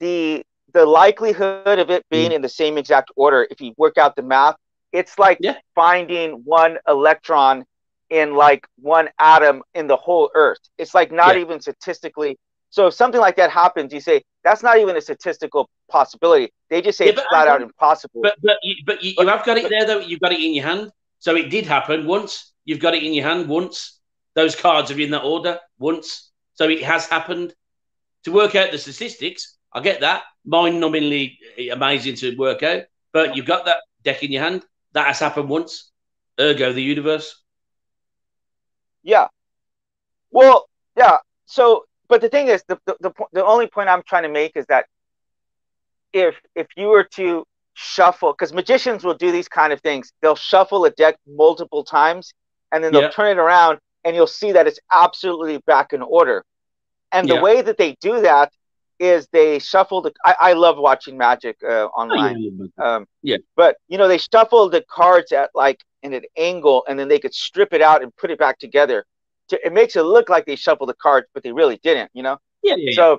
the the likelihood of it being mm. in the same exact order. If you work out the math, it's like Yeah. finding one electron in like one atom in the whole Earth. It's like not Yeah. even statistically. So if something like that happens, you say that's not even a statistical possibility. They just say Yeah, it's but flat out impossible. But but you, but you, you have got it there though. You've got it in your hand. So it did happen once. You've got it in your hand once. Those cards are in that order once. So it has happened. To work out the statistics, I get that. Mind-numbingly amazing to work out. But you've got that deck in your hand. That has happened once. Ergo, the universe. Yeah. Well, yeah. So, but the thing is, the the the, the only point I'm trying to make is that if if you were to shuffle, because magicians will do these kind of things, they'll shuffle a deck multiple times, and then they'll Yeah. turn it around, and you'll see that it's absolutely back in order. And the Yeah. way that they do that is they shuffle the. I, I love watching magic uh, online. yeah. Um, Yeah. But you know, they shuffle the cards at like in an angle, and then they could strip it out and put it back together. To, it makes it look like they shuffled the cards, but they really didn't. You know. Yeah, yeah, yeah. So,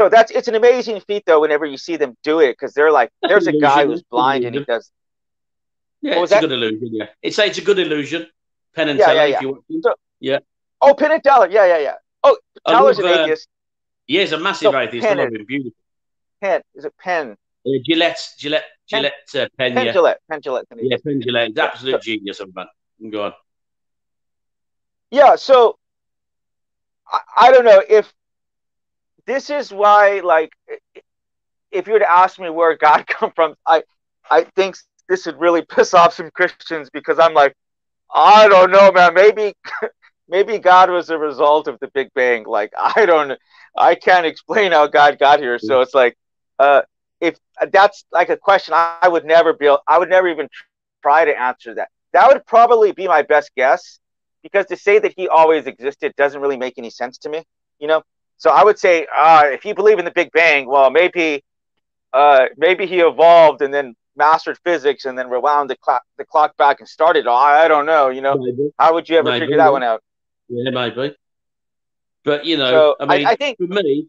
so that's it's an amazing feat though. Whenever you see them do it, because they're like, That's there's a guy who's blind and he does. Yeah, it's a good illusion. Yeah, it's it's a good illusion. Penn and Yeah, Teller, yeah, if yeah. you want. So- Oh, Penn and Teller. Yeah, yeah, yeah. Oh, I Teller's love, an uh, atheist. Yeah, he's a massive No, atheist. I Penn love him. Beautiful. Penn is it Penn? Uh, Jillette, Jillette, Penn- Jillette, uh, Penn. Penn yeah, Jillette. Penn Jillette's an yeah. Penn Jillette. He's absolute so- genius man. Go on. Yeah, so I, I don't know if this is why, like, if you were to ask me where God <laughs> come from, I I think this would really piss off some Christians because I'm like, I don't know, man. Maybe <laughs> maybe God was a result of the Big Bang. Like, I don't, I can't explain how God got here. So it's like, uh, if that's like a question, I, would never be, I would never even try to answer that. That would probably be my best guess because to say that he always existed doesn't really make any sense to me, you know. So I would say, uh, if you believe in the Big Bang, well, maybe, uh, maybe he evolved and then mastered physics and then rewound the clock, the clock back and started. I, I don't know, you know. Maybe. How would you ever Maybe, figure that one out? Yeah, maybe. But you know, So I I, mean, I think, for me,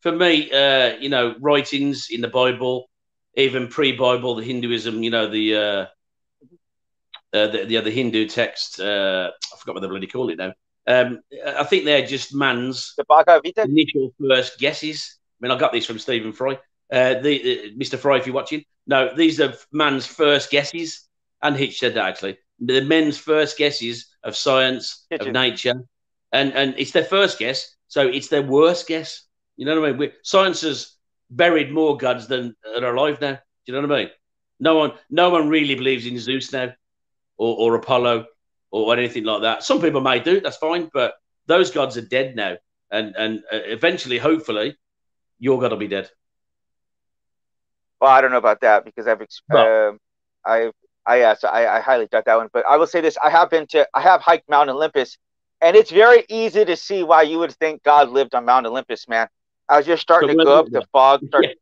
for me, uh, you know, writings in the Bible, even pre-Bible, the Hinduism, you know, the uh, uh, the, the other Hindu text, uh, I forgot what they bloody call it now. Um, I think they're just man's the Bhagavad Gita. initial first guesses. I mean, I got these from Stephen Fry. Uh, the uh, Mr. Fry, if you're watching, no, these are man's first guesses, and Hitch said that actually. The men's first guesses of science, of nature, and and it's their first guess, so it's their worst guess. You know what I mean? we science has buried more gods than are alive now. Do you know what I mean? No one, no one really believes in Zeus now, or, or Apollo, or anything like that. Some people may do, that's fine, but those gods are dead now, and and uh, eventually, hopefully, your god will be dead. Well, I don't know about that because I've, ex- Well- um, I, I, yeah, so I, I highly doubt that one. But I will say this: I have been to, I have hiked Mount Olympus, and it's very easy to see why you would think God lived on Mount Olympus, man. As you're starting But to go up, the fog starts. Yeah.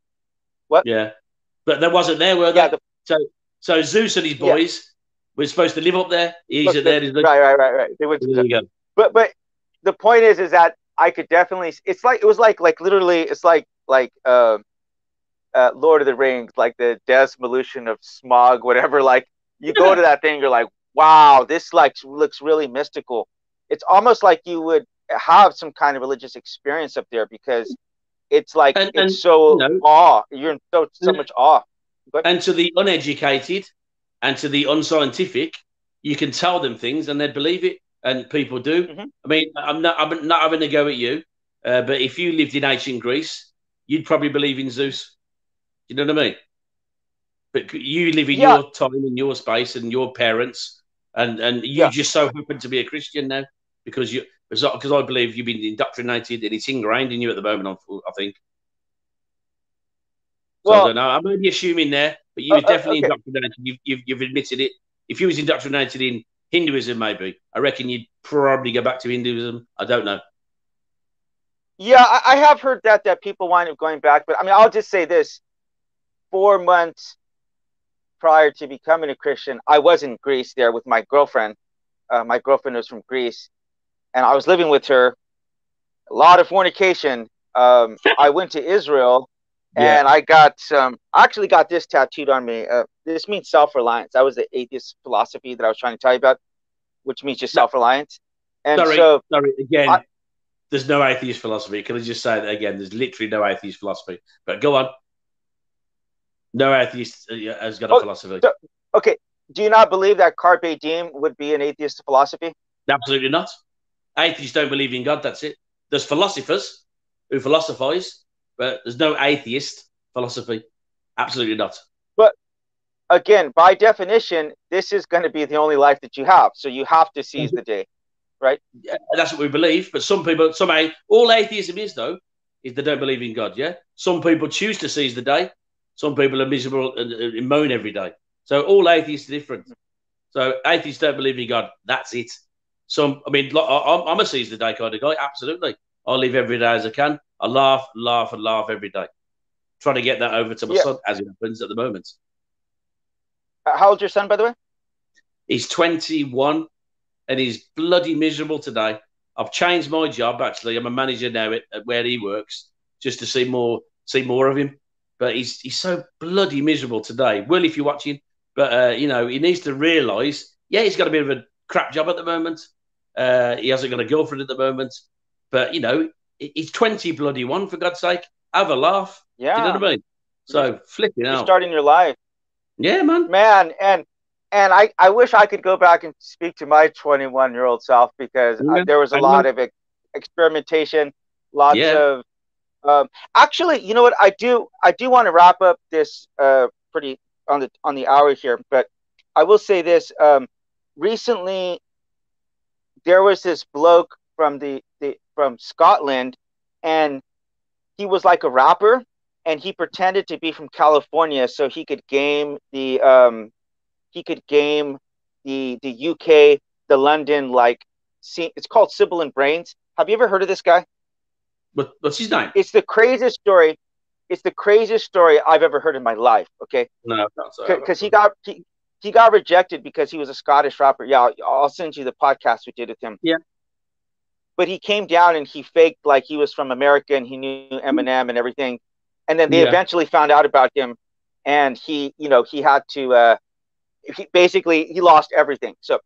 What? Yeah, but there wasn't there, were yeah, there? The, so, so Zeus and his boys yeah. were supposed to live up there. He's Look, there. The, right, right, right, right. They went there you go. But, but the point is, is that I could definitely. It's like it was like, like literally, it's like, like, uh, uh, Lord of the Rings, like the Desolation of Smaug, whatever. Like you go to <laughs> that thing, you're like, wow, this like looks really mystical. It's almost like you would have some kind of religious experience up there because it's like and, it's and, so you know, awe. You're in so so much awe. But, and to the uneducated and to the unscientific, you can tell them things and they'd believe it, and people do. Mm-hmm. I mean, I'm not I'm not having a go at you, uh, but if you lived in ancient Greece, you'd probably believe in Zeus. You know what I mean? But you live in yeah. your time, in your space, and your parents, and and you yeah. just so happen to be a Christian now because you because I believe you've been indoctrinated and it's ingrained in you at the moment. I think. So well, I don't know. I'm only assuming there, but you were uh, uh, definitely okay. indoctrinated. You've, you've, you've admitted it. If you was indoctrinated in Hinduism, maybe I reckon you'd probably go back to Hinduism. I don't know. Yeah, I, I have heard that that people wind up going back, but I mean, I'll just say this: four months prior to becoming a Christian, I was in Greece there with my girlfriend. Uh, my girlfriend was from Greece, and I was living with her. A lot of fornication. Um, <laughs> I went to Israel, yeah. and I got some. I actually got this tattooed on me. Uh, this means self-reliance. That was the atheist philosophy that I was trying to tell you about, which means just self-reliance. And sorry, so, sorry again. I, there's no atheist philosophy. Can I just say that again? There's literally no atheist philosophy. But go on. No atheist uh, has got a oh, philosophy. So, okay. Do you not believe that carpe diem would be an atheist philosophy? Absolutely not. Atheists don't believe in God. That's it. There's philosophers who philosophize, but there's no atheist philosophy. Absolutely not. But again, by definition, this is going to be the only life that you have. So you have to seize the day, right? Yeah, that's what we believe. But some people, some all atheism is though, is they don't believe in God. Yeah. Some people choose to seize the day. Some people are miserable and, and moan every day. So all atheists are different. So atheists don't believe in God. That's it. Some, I mean, I'm a seize the day kind of guy. Absolutely. I live every day as I can. I laugh, laugh, and laugh every day. Trying to get that over to my yeah. son as it happens at the moment. Uh, how old's your son, by the way? He's 21 and he's bloody miserable today. I've changed my job actually. I'm a manager now at, at where he works just to see more see more of him. But he's he's so bloody miserable today. Will, if you're watching, but uh, you know he needs to realise. Yeah, he's got a bit of a crap job at the moment. Uh, he hasn't got a girlfriend at the moment. But you know he's twenty bloody one for God's sake. Have a laugh. Yeah, Do you know what I mean. So flipping. You're starting your life. Yeah, man. Man, and and I, I wish I could go back and speak to my 21 year old self because yeah, I, there was a I lot know. of experimentation, lots yeah. of um, actually, you know what? I do I do want to wrap up this uh, pretty on the on the hour here, but I will say this. Um, recently, there was this bloke from the, the from Scotland, and he was like a rapper, and he pretended to be from California so he could game the um, he could game the the UK the London like see it's called Silibil N' Brains. Have you ever heard of this guy? What, what's his name? It's the craziest story. It's the craziest story I've ever heard in my life. Okay. No, because he got he, he got rejected because he was a Scottish rapper. Yeah, I'll, I'll send you the podcast we did with him. Yeah. But he came down and he faked like he was from America and he knew Eminem and everything, and then they yeah. eventually found out about him, and he, you know, he had to, uh, he basically he lost everything. So,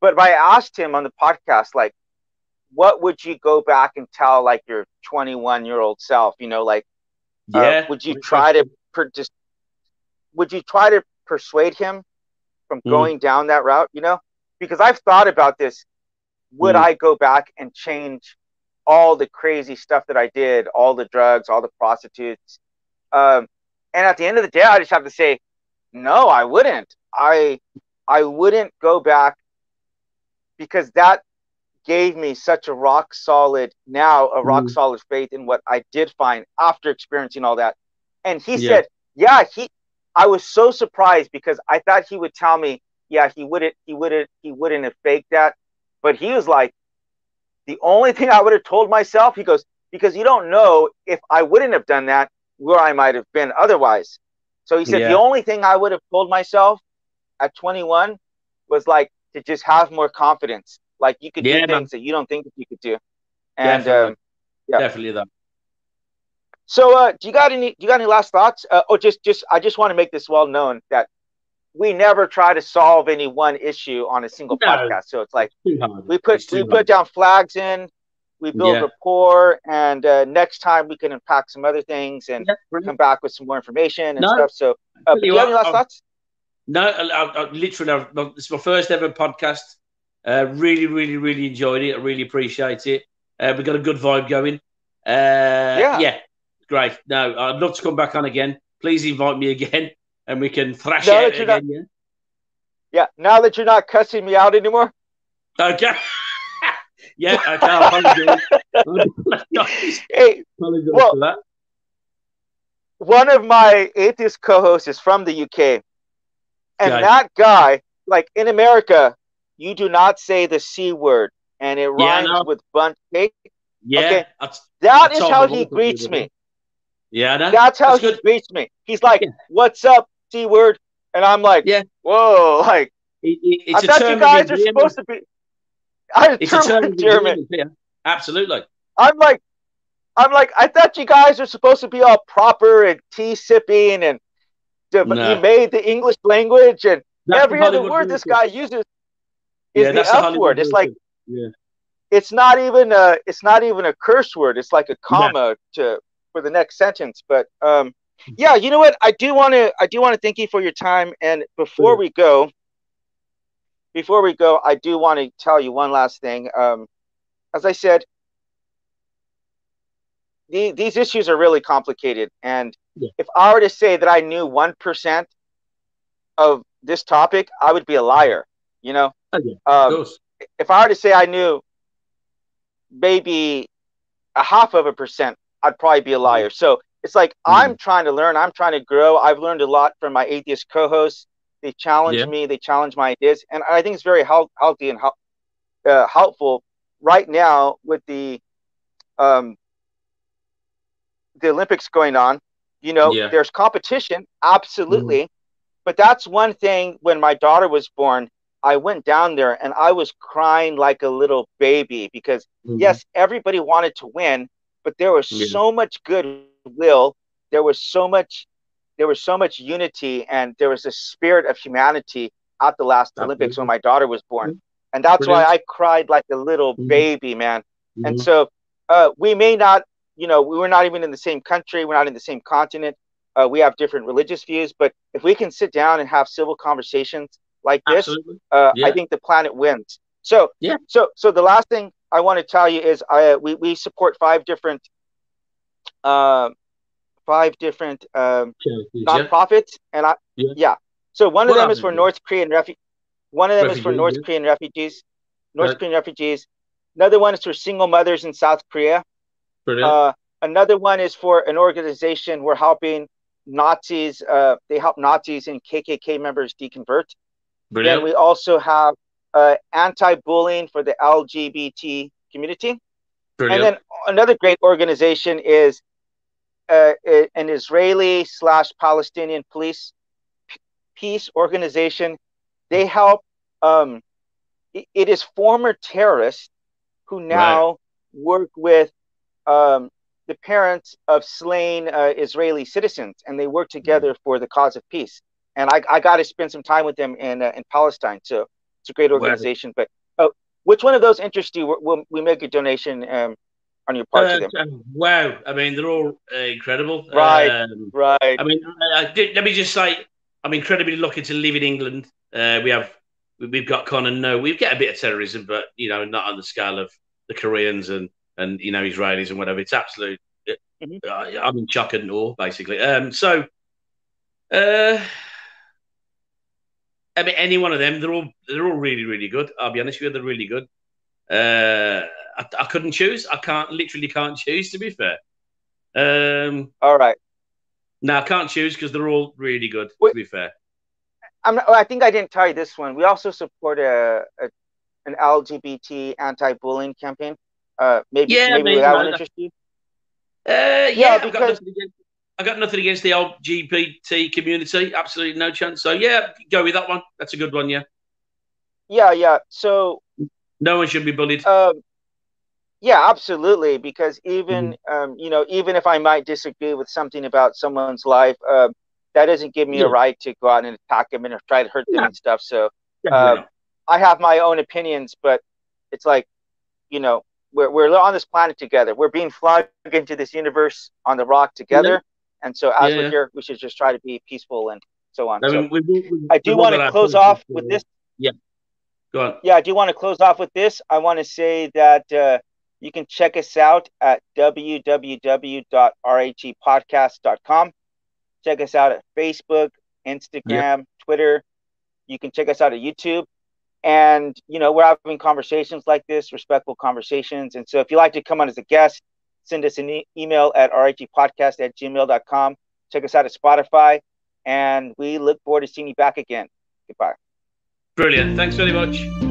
but I asked him on the podcast, like, what would you go back and tell like your 21 year old self? You know like uh, yeah. uh, would you try to per- just would you try to persuade him from mm. going down that route you know? Because i've thought about this. Would mm. i go back and change all the crazy stuff that i did all the drugs all the prostitutes? Um, and at the end of the day i just have to say no i wouldn't. I i wouldn't go back because that gave me such a rock solid now a rock mm. solid faith in what I did find after experiencing all that. And he yeah. said, "Yeah, he." I was so surprised because I thought he would tell me, "Yeah, he wouldn't, he wouldn't, he wouldn't have faked that." But he was like, "The only thing I would have told myself," he goes, "because you don't know if I wouldn't have done that, where I might have been otherwise." So he said Yeah. the only thing I would have told myself at 21 was like to just have more confidence. Like you could Yeah, do man. things that you don't think that you could do. And Definitely. um, yeah. Definitely that. so, uh, do you got any? Do you got any last thoughts? Uh, or just, just, I just want to make this well known that we never try to solve any one issue on a single No. podcast. So it's like we put we hard. put down flags in, we build Yeah. rapport, and uh, next time we can unpack some other things and Yeah, come back with some more information and No. stuff. So, uh, do you have any last I've- thoughts? No, I, I literally, I've, it's my first ever podcast. Uh, really, really, really enjoyed it. I really appreciate it. Uh, we got a good vibe going. Uh, Yeah. yeah, great. No, I'd love to come back on again. Please invite me again, <laughs> and we can thrash No, it out that not- again. Yeah. Now that you're not cussing me out anymore, <laughs> Yeah. Okay. yeah. Okay. I apologize. I <laughs> apologize hey, Apologize Well- for that. one of my atheist co-hosts is from the UK, and Okay. that guy, like in America, you do not say the c word, and it Yeah, I rhymes with bunt cake. Yeah. Okay. That's, That I is how he greets me. yeah. That's how That's he good. greets me. He's like, Yeah. "What's up, c word?" And I'm like, Yeah. "Whoa!" <laughs> Like It, it, I thought you guys are supposed to be. I It's a term German. Yeah. Absolutely. I'm like, I'm like, I thought you guys are supposed to be all proper and tea sipping and No. you made the English language and That's every other word this guy uses is Yeah, the F word. It's like. Yeah. it's not even a it's not even a curse word. It's like a comma to for the next sentence. But um, yeah, you know what? I do want to I do want to thank you for your time. And before we go, before we go, I do want to tell you one last thing. Um, as I said, the, these issues are really complicated, and Yeah. if I were to say that I knew one percent of this topic, I would be a liar. You know, Oh, yeah. um, if I were to say I knew maybe a half of a percent, I'd probably be a liar. So it's like Mm. I'm trying to learn, I'm trying to grow. I've learned a lot from my atheist co-hosts. They challenge Yeah. me, they challenge my ideas, and I think it's very health- healthy and uh, helpful right now with the um, the Olympics going on. You know, Yeah. there's competition, absolutely, but that's one thing. When my daughter was born, I went down there and I was crying like a little baby because Mhm. yes, everybody wanted to win, but there was Yeah. so much goodwill. There was so much, there was so much unity, and there was a spirit of humanity at the last Olympics when my daughter was born, and that's why I cried like a little Mhm. baby, man. And Mhm. so uh, we may not, you know, we were not even in the same country, we're not in the same continent. Uh, we have different religious views, but if we can sit down and have civil conversations like this, uh, Yeah. I think the planet wins. So, Yeah. So, so the last thing I want to tell you is, I we we support five different, uh, five different um, Charities, yeah. nonprofits, and I Yeah. yeah. So one of What them is for? North Korean refu- One of them is for Refugees, North yeah. Korean refugees, North Right. Korean refugees. Another one is for single mothers in South Korea. Uh, another one is for an organization we're helping Nazis. Uh, they help Nazis and KKK members deconvert. Then we also have uh, anti-bullying for the LGBT community. Brilliant. And then another great organization is uh, an Israeli slash Palestinian police peace organization. They help. Um, it- is former terrorists who now work with um, the parents of slain uh, Israeli citizens, and they work together for the cause of peace. And I, I got to spend some time with them in uh, in Palestine. So it's a great organization. But oh, which one of those interests you? Will we make a donation um, on your part Uh, to them? uh, wow. I mean, they're all uh, incredible. Right. Um, Right. I mean, I, I did, let me just say, I'm incredibly lucky to live in England. Uh, we have, we- we've got of no, we get a bit of terrorism, but you know, not on the scale of the Koreans and and you know Israelis and whatever. It's absolute. Uh, I'm in shock and awe, basically. Um, so, uh, I mean, any one of them, they're all they're all really really good. I'll be honest with you, they're really good. Uh, I, I couldn't choose. I can't literally can't choose. To be fair, um, All right. no, I can't choose because they're all really good. Wait. To be fair, I'm not, oh, I think I didn't tell you this one. We also support a, a an LGBT anti-bullying campaign. Uh, maybe Yeah, maybe maybe, that would interest you. uh, yeah, Yeah, I've got because-. I got nothing against the LGBT community. Absolutely no chance. So yeah, go with that one. That's a good one. Yeah. Yeah, yeah. So no one should be bullied. Um, yeah, absolutely. Because even mm-hmm. um, you know, even if I might disagree with something about someone's life, uh, that doesn't give me yeah. a right to go out and attack them and try to hurt them and stuff. So uh, I have my own opinions, but it's like, you know, we're we're on this planet together. We're being plugged into this universe on the rock together. And so as yeah, we're here, we should just try to be peaceful and so on. I, mean, so we, we, we, I do want to close off with this. Yeah. Go on. Yeah, I do want to close off with this. I want to say that uh, you can check us out at www.rhepodcast.com. Check us out at Facebook, Instagram, yep. Twitter. You can check us out at YouTube. And, you know, we're having conversations like this, respectful conversations. And so if you'd like to come on as a guest, send us an e- email at rhepodcast at gmail.com. Check us out at Spotify. And we look forward to seeing you back again. Goodbye. Brilliant. Thanks very much.